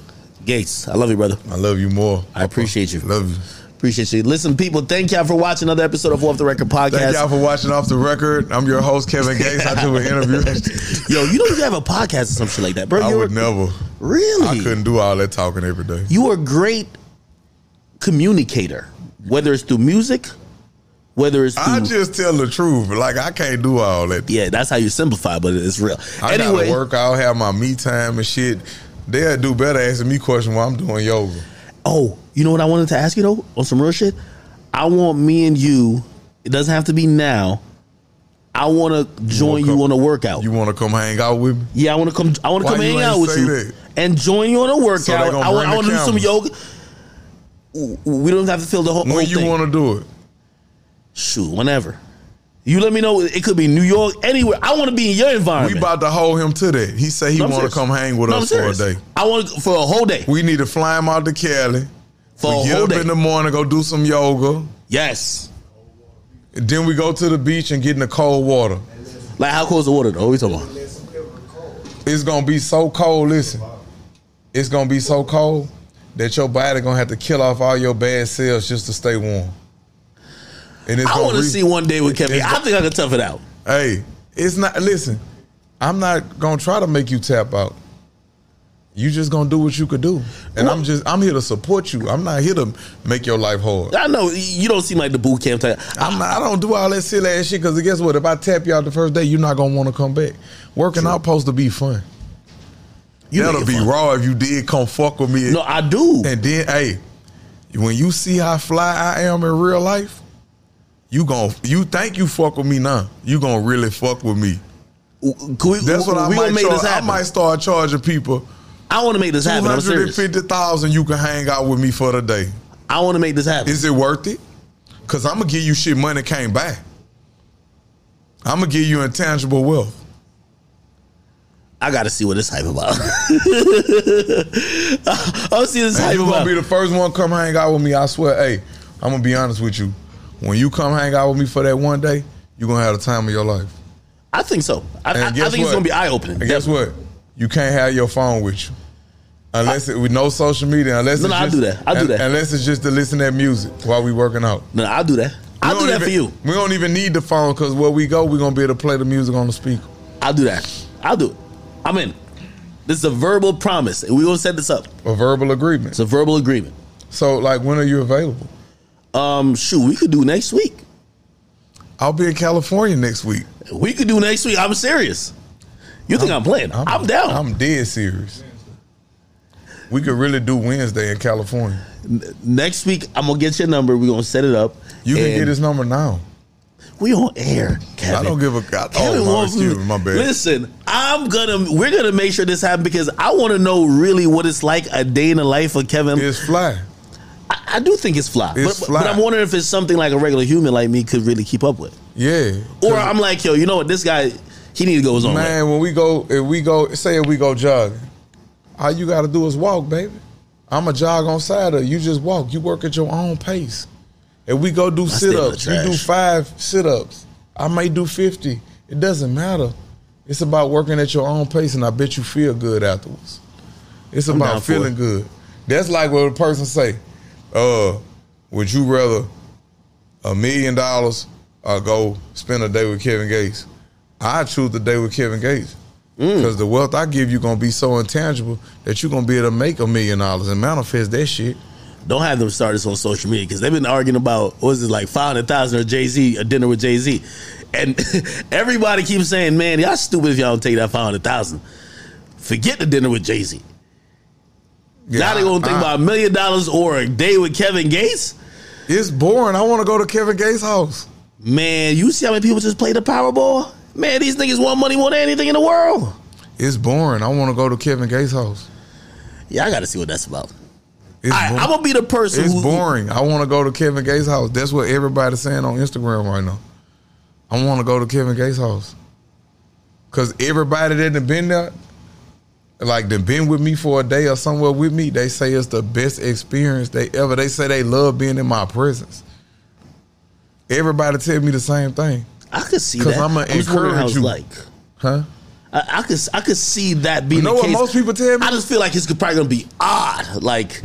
Gates, I love you, brother. I love you more. I appreciate you. Love you. Appreciate you. Listen, people, thank y'all for watching another episode of Off the Record Podcast. Thank y'all for watching Off the Record. I'm your host, Kevin Gates. I do an interview. Yo, you know you have a podcast or some shit like that, bro. I You're- would never. Really? I couldn't do all that talking every day. You are a great communicator, whether it's through music, whether it's through I just tell the truth. Like I can't do all that. yeah, that's how you simplify, but it's real. I anyway, gotta work out, have my me time and shit. They'll do better asking me questions while I'm doing yoga. oh, you know what I wanted to ask you though on some real shit. I want me and you. It doesn't have to be now. I want to join you come- on a workout. You want to come hang out with me? yeah, I want to come. I want to come hang out with you that? and join you on a workout. want, I want to do some yoga. We don't have to fill the whole, When whole you want to do it? Shoot, whenever. You let me know. It could be New York, anywhere. I want to be in your environment. We about to hold him to that. He said he No, want to come hang with No, us for a day. I want for a whole day. We need to fly him out to Cali. For we a get whole up day. in the morning, go do some yoga. yes. Then we go to the beach and get in the cold water. Like how cold's the water though? What we talking about? It's gonna be so cold. Listen, it's gonna be so cold that your body gonna have to kill off all your bad cells just to stay warm. And it's I want to re- see one day with Kevin. I think I can tough it out. Hey, it's not. Listen, I'm not gonna try to make you tap out. You just gonna do what you could do, and I'm just I'm here to support you. I'm not here to make your life hard. I know you don't seem like the boot camp type. I'm not, I don't do all that silly ass shit because guess what? If I tap you out the first day, you're not gonna want to come back. Working out supposed to be fun. You That'll be raw if you did come fuck with me. No, I do. And then, hey, when you see how fly I am in real life, you gon' you think you fuck with me now. You gonna really fuck with me. We, That's what I we might make charge. this I happen. might start charging people I want to make this happen. I'm 250,000 you can hang out with me for the day. I want to make this happen. Is it worth it? Cause I'm gonna give you shit money came back. I'm gonna give you intangible wealth. I got to see what this hype about. I'll see this And hype you gonna about. be the first one come hang out with me. I swear, hey, I'm gonna be honest with you. When you come hang out with me for that one day, you're gonna have the time of your life. I think so. I, I, I think it's gonna be eye opening. Guess what? You can't have your phone with you. Unless it with no social media, unless No, it's no, I'll do that. I'll do that. Unless it's just to listen to that music while we working out. No, I'll do that. I'll do that for you. We don't even need the phone because where we go, we're gonna be able to play the music on the speaker. I'll do that. I'll do it. I'm in. This is a verbal promise, and we're gonna set this up. A verbal agreement. It's a verbal agreement. So, like, when are you available? Um, shoot, we could do next week. I'll be in California next week. We could do next week. I'm serious. You think I'm, playing? I'm, down. I'm dead serious. We could really do Wednesday in California. next week, I'm gonna get your number. We're gonna set it up. You can get his number now. We on air, Kevin. I don't give a god. Kevin Oh, my, wants excuse me, my bad. Listen, I'm gonna we're gonna make sure this happens because I want to know really what it's like a day in the life of Kevin. It's fly. I, I do think it's fly, It's but, fly. but I'm wondering if it's something like a regular human like me could really keep up with, Yeah. or I'm like, yo, you know what, this guy he need to go his own way. Man, when we go, if we go, say if we go jogging, all you got to do is walk, baby. I'm a jog on Saturday. You just walk. You work at your own pace. If we go do sit ups, you do five sit ups. I may do 50. It doesn't matter. It's about working at your own pace, and I bet you feel good afterwards. It's I'm about feeling it. good. That's like what a person say, uh, would you rather a million dollars or go spend a day with Kevin Gates? I choose the day with Kevin Gates. Mm. Because the wealth I give you gonna be so intangible that you're gonna be able to make a million dollars and manifest that shit. Don't have them start this on social media because they've been arguing about what was it like five hundred thousand or Jay Z a dinner with Jay Z, and everybody keeps saying, "Man, y'all stupid if y'all don't take that five hundred thousand. Forget the dinner with Jay Z. now they gonna think I- about a million dollars or a day with Kevin Gates. It's boring. I wanna go to Kevin Gates' house. Man, you see how many people just play the Powerball? Man, these niggas want money more than anything in the world. It's boring. I wanna go to Kevin Gates' house. Yeah, I got to see what that's about. I. I'm gonna be the person it's who boring. I wanna go to Kevin Gates' house. That's what everybody's saying on Instagram right now. I wanna go to Kevin Gates' house. Cause everybody that done been there, like done been with me for a day or somewhere with me, they say it's the best experience they ever. They say they love being in my presence. Everybody tell me the same thing, I could see that. I'ma I'm wondering encourage you. like. huh? I, I could I could see that being You know the what case. most people tell me? I just feel like it's probably gonna be odd. Like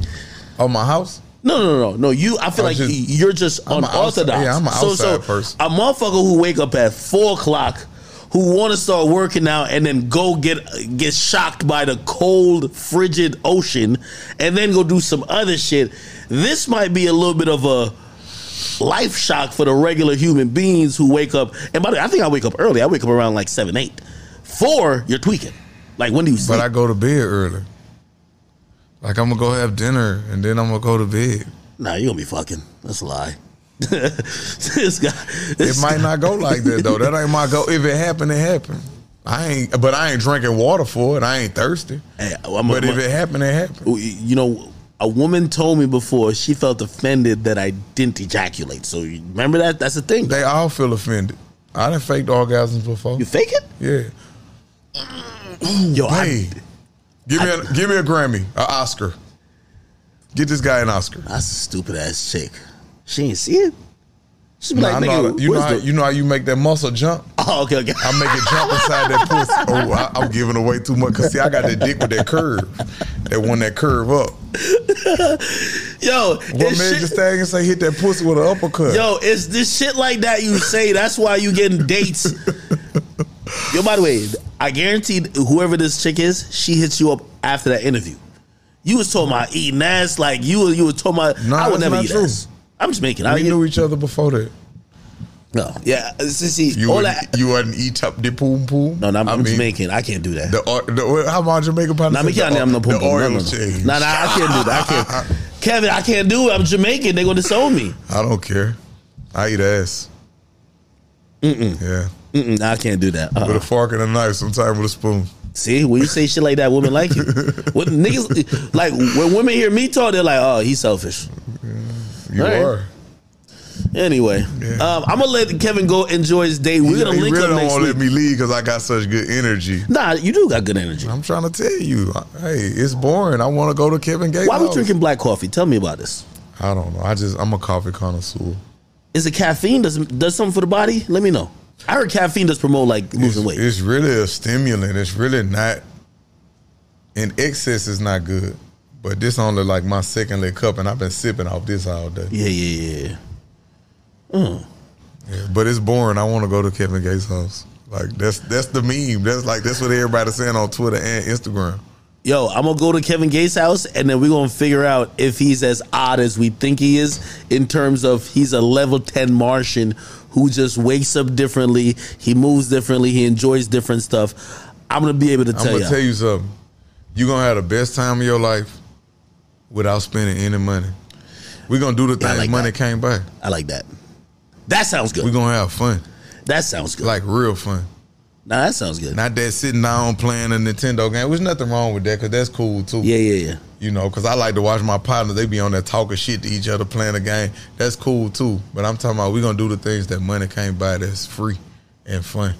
Oh, my house. no no no no. You I feel I'm like just- you're just I'm unorthodox. yeah, I'm a so so person. a motherfucker who wake up at four o'clock. Who want to start working out and then go get get shocked by the cold, frigid ocean, and then go do some other shit. This might be a little bit of a life shock for the regular human beings who wake up. And by the way, I think I wake up early. I wake up around like seven, eight. Four, you're tweaking. Like when do you sleep? But I go to bed early. Like I'm gonna go have dinner and then I'm gonna go to bed. Nah, you gonna be fucking. That's a lie. this guy. It This might not go like that though. That ain't my go. If it happened, it happened. I ain't, but I ain't drinking water for it. I ain't thirsty. Hey, I'm, But I'm- if it happened, it happened. you know, a woman told me before she felt offended that I didn't ejaculate. So remember that? That's the thing. They all feel offended. I done faked orgasms before. You fake it? Yeah. Yo, Hey, I, give me a give me a Grammy, a Oscar. Get this guy an Oscar. that's a stupid ass chick. She ain't see it. She be Nah, like, I know how- you know how the- you know how you make that muscle jump. Oh, okay, okay. I make it jump inside that pussy. Oh, I, I'm giving away too much. Cause see, I got that dick with that curve, that one that curve up. Yo, What man shit- just Stallion say hit that pussy with an uppercut? Yo, it's this shit like that you say. That's why you getting dates. Yo, by the way, I guarantee whoever this chick is, she hits you up after that interview. You was talking about eating ass, like you were- you were talking about. Nah, I would never eat true. ass. I'm just making. I we knew each other before that. no, yeah. See, You all that. you wouldn't eat up the poom poom. No, no, I'm, I mean, Jamaican. I can't do that. The, or- the how about Jamaican? Nah, me can't. I'm no The pum. No, no, no. Nah, nah, I can't do that. I can't. Kevin, I can't do it. I'm Jamaican. They're gonna disown me. I don't care. I eat ass. Mm-mm. Yeah, Mm-mm, I can't do that. Uh-uh. with a fork and a knife, sometimes with a spoon. See, when you say shit like that, women like you. When niggas like when women hear me talk, they're like, "Oh, he's selfish." You right. are. Anyway, um, I'm gonna let Kevin go enjoy his day. We're gonna you link really up don't next want to week. let me leave because I got such good energy. Nah, you do got good energy. I'm trying to tell you, hey, it's boring. I want to go to Kevin Gates. Why we house. drinking black coffee? Tell me about this. I don't know. I just I'm a coffee connoisseur. Is it caffeine? Does does something for the body? Let me know. I heard caffeine does promote like It's, losing weight. it's really a stimulant. It's really not. In excess is not good. But this only like my second lit cup, and I've been sipping off this all day. Yeah, yeah, yeah. Mm. Yeah, but it's boring. I want to go to Kevin Gates' house. Like that's that's the meme. That's like that's what everybody's saying on Twitter and Instagram. Yo, I'm gonna go to Kevin Gates' house and then we're gonna figure out if he's as odd as we think he is in terms of he's a level 10 Martian who just wakes up differently, he moves differently, he enjoys different stuff. I'm gonna be able to tell you. I'm gonna tell you something. You're gonna have the best time of your life without spending any money. We're gonna do the Yeah, I things like money that. can't buy. I like that. That sounds good. We're gonna have fun. that sounds good. Like real fun. Nah, that sounds good. Not that sitting down playing a Nintendo game. There's nothing wrong with that because that's cool too. yeah, yeah, yeah. You know, because I like to watch my partners. They be on there talking shit to each other, playing a game. That's cool too. But I'm talking about we gonna do the things that money can't buy. That's free and fun.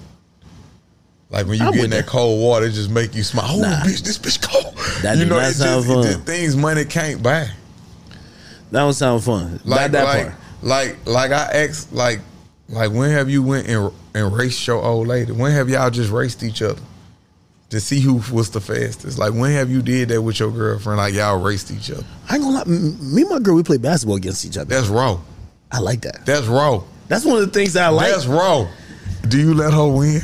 Like when you I'm get in that that. cold water, it just make you smile. Oh, Nah. bitch, this bitch cold. That you know, it's just, fun. just things money can't buy. That don't sound fun. Like Not that like, part. like like I asked like like when have you went and and raced your old lady? When have y'all just raced each other to see who was the fastest? Like when have you did that with your girlfriend? Like y'all raced each other. I ain't gonna lie. Me and my girl, we play basketball against each other. That's raw. I like that. That's raw. That's one of the things that I like. That's raw. Do you let her win?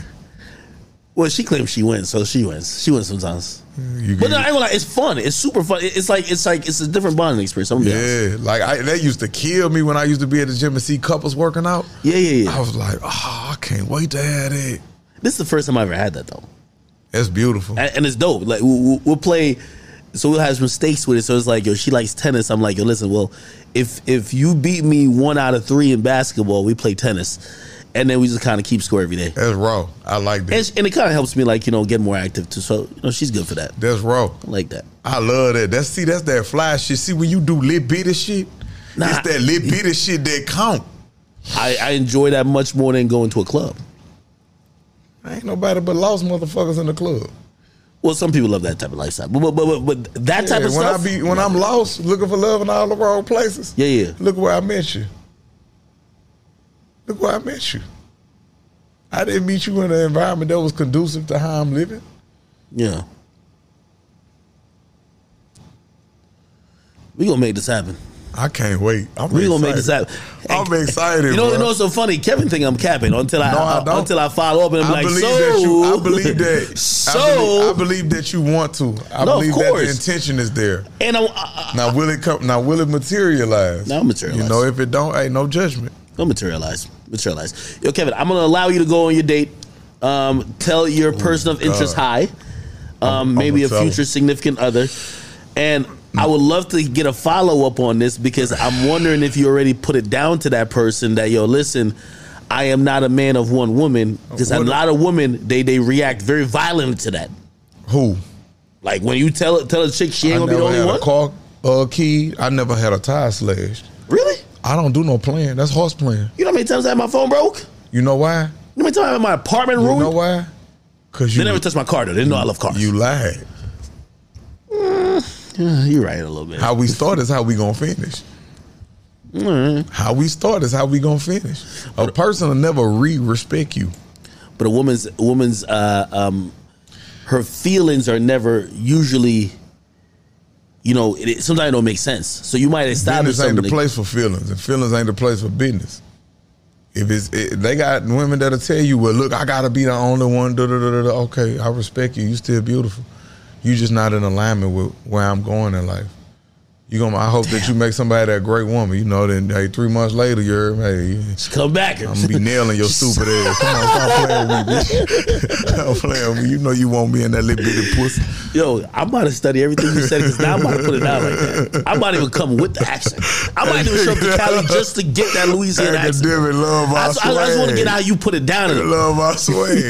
Well, she claims she wins, so she wins. She wins sometimes. You But no, I get- ain't gonna lie, it's fun. It's super fun. It's like it's like it's a different bonding experience. I'm yeah, like I, that used to kill me when I used to be at the gym and see couples working out. Yeah, yeah, yeah. I was like, oh, I can't wait to have that. This is the first time I ever had that though, That's beautiful. and, and it's dope. Like we'll, we'll- we'll play, so we'll have some stakes with it. So it's like, yo, she likes tennis. I'm like, yo, listen, well, if if you beat me one out of three in basketball, we play tennis, and then we just kind of keep score every day. That's raw. I like that. And, and it kind of helps me, like you know, get more active too. So you know, she's good for that. That's raw. I like that. I love that. That's see, that's that fly shit. See, when you do lit bitty shit, Nah. it's that lit bitty shit that count. I, I enjoy that much more than going to a club. I Ain't nobody but lost motherfuckers in the club. Well, some people love that type of lifestyle, but but but, but that type Yeah, of when stuff. I be when I'm lost, looking for love in all the wrong places. Yeah, yeah. Look where I met you. Look where I met you. I didn't meet you in an environment that was conducive to how I'm living. Yeah. We gonna make this happen. I can't wait. I'm We gonna make this happen. I'm excited. You know, bro. you know what's so funny? Kevin think I'm capping until I, No, I until I follow up and I'm I like, believe so that you. I believe that. so I believe, I believe that you want to. I No, believe that the intention is there. and I'm, I, Now will it come? Now will it materialize? Now materialize. You know, if it don't, hey, no judgment. Don't materialize. Materialize. Yo, Kevin, I'm gonna allow you to go on your date. Um, tell your person of interest hi. Um, maybe a tell future significant other. And I would love to get a follow up on this because I'm wondering if you already put it down to that person that yo, listen, I am not a man of one woman. Because a What- lot of women they they react very violently to that. Who? Like when you tell tell a chick she ain't I gonna be the never only had one. a car uh, key. I never had a tire slashed. Really? I don't do no playing. That's horse playing. You know how many times I had my phone broke? You You know why? know how many times I had my apartment ruined? You know why? Cause you They never touched my car though. They didn't know I love cars. you lied. Yeah, you're right a little bit. How we start is how we gonna finish. How we start is how we gonna finish. A person will never re-respect you. but a woman's a woman's uh, um, her feelings are never usually, you know, it, it- sometimes it don't make sense. So you might establish Business ain't something. the place for feelings, and feelings ain't the place for business. If it's it, they got women that'll tell you, well, look, I gotta be the only one. Da, da, da, da, da. Okay, I respect you. You still beautiful. You just not in alignment with where I'm going in life. You gonna? I hope that you make somebody that great woman. You know, then hey, three months later, you're hey, Come back. I'm gonna be nailing your stupid ass. Come on, stop playing with me, bitch. Stop playing with me. You know you want me in that little bitty pussy. Yo, I'm about to study everything you said because now I'm about to put it out like that. I might even come with the accent. I might even show up to Cali just to get that Louisiana accent. Academic love I our just, I just want to get how you put it down. Love our swag.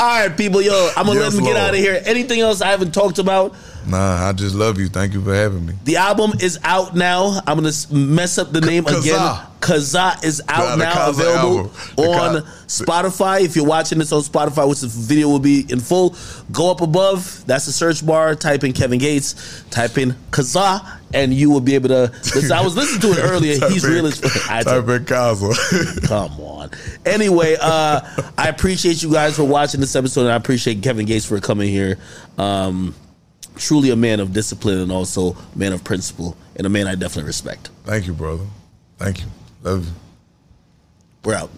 All right, people, yo, I'm gonna Yes, let them get out of here. Anything else I haven't talked about? Nah, I just love you. Thank you for having me. The album is out now. I'm gonna mess up the name Khaza. again. Khaza is out the now, available on Spotify. If you're watching this on Spotify, which the video will be in full, go up above. That's the search bar. Type in Kevin Gates. Type in Khaza, and you will be able to. Listen, I was listening to it earlier. He's in- real as fuck. Type in Khaza. Come on. Anyway, uh, I appreciate you guys for watching this episode, and I appreciate Kevin Gates for coming here. Um, truly a man of discipline and also a man of principle, and a man I definitely respect. Thank you, brother. Thank you. Love you. We're out.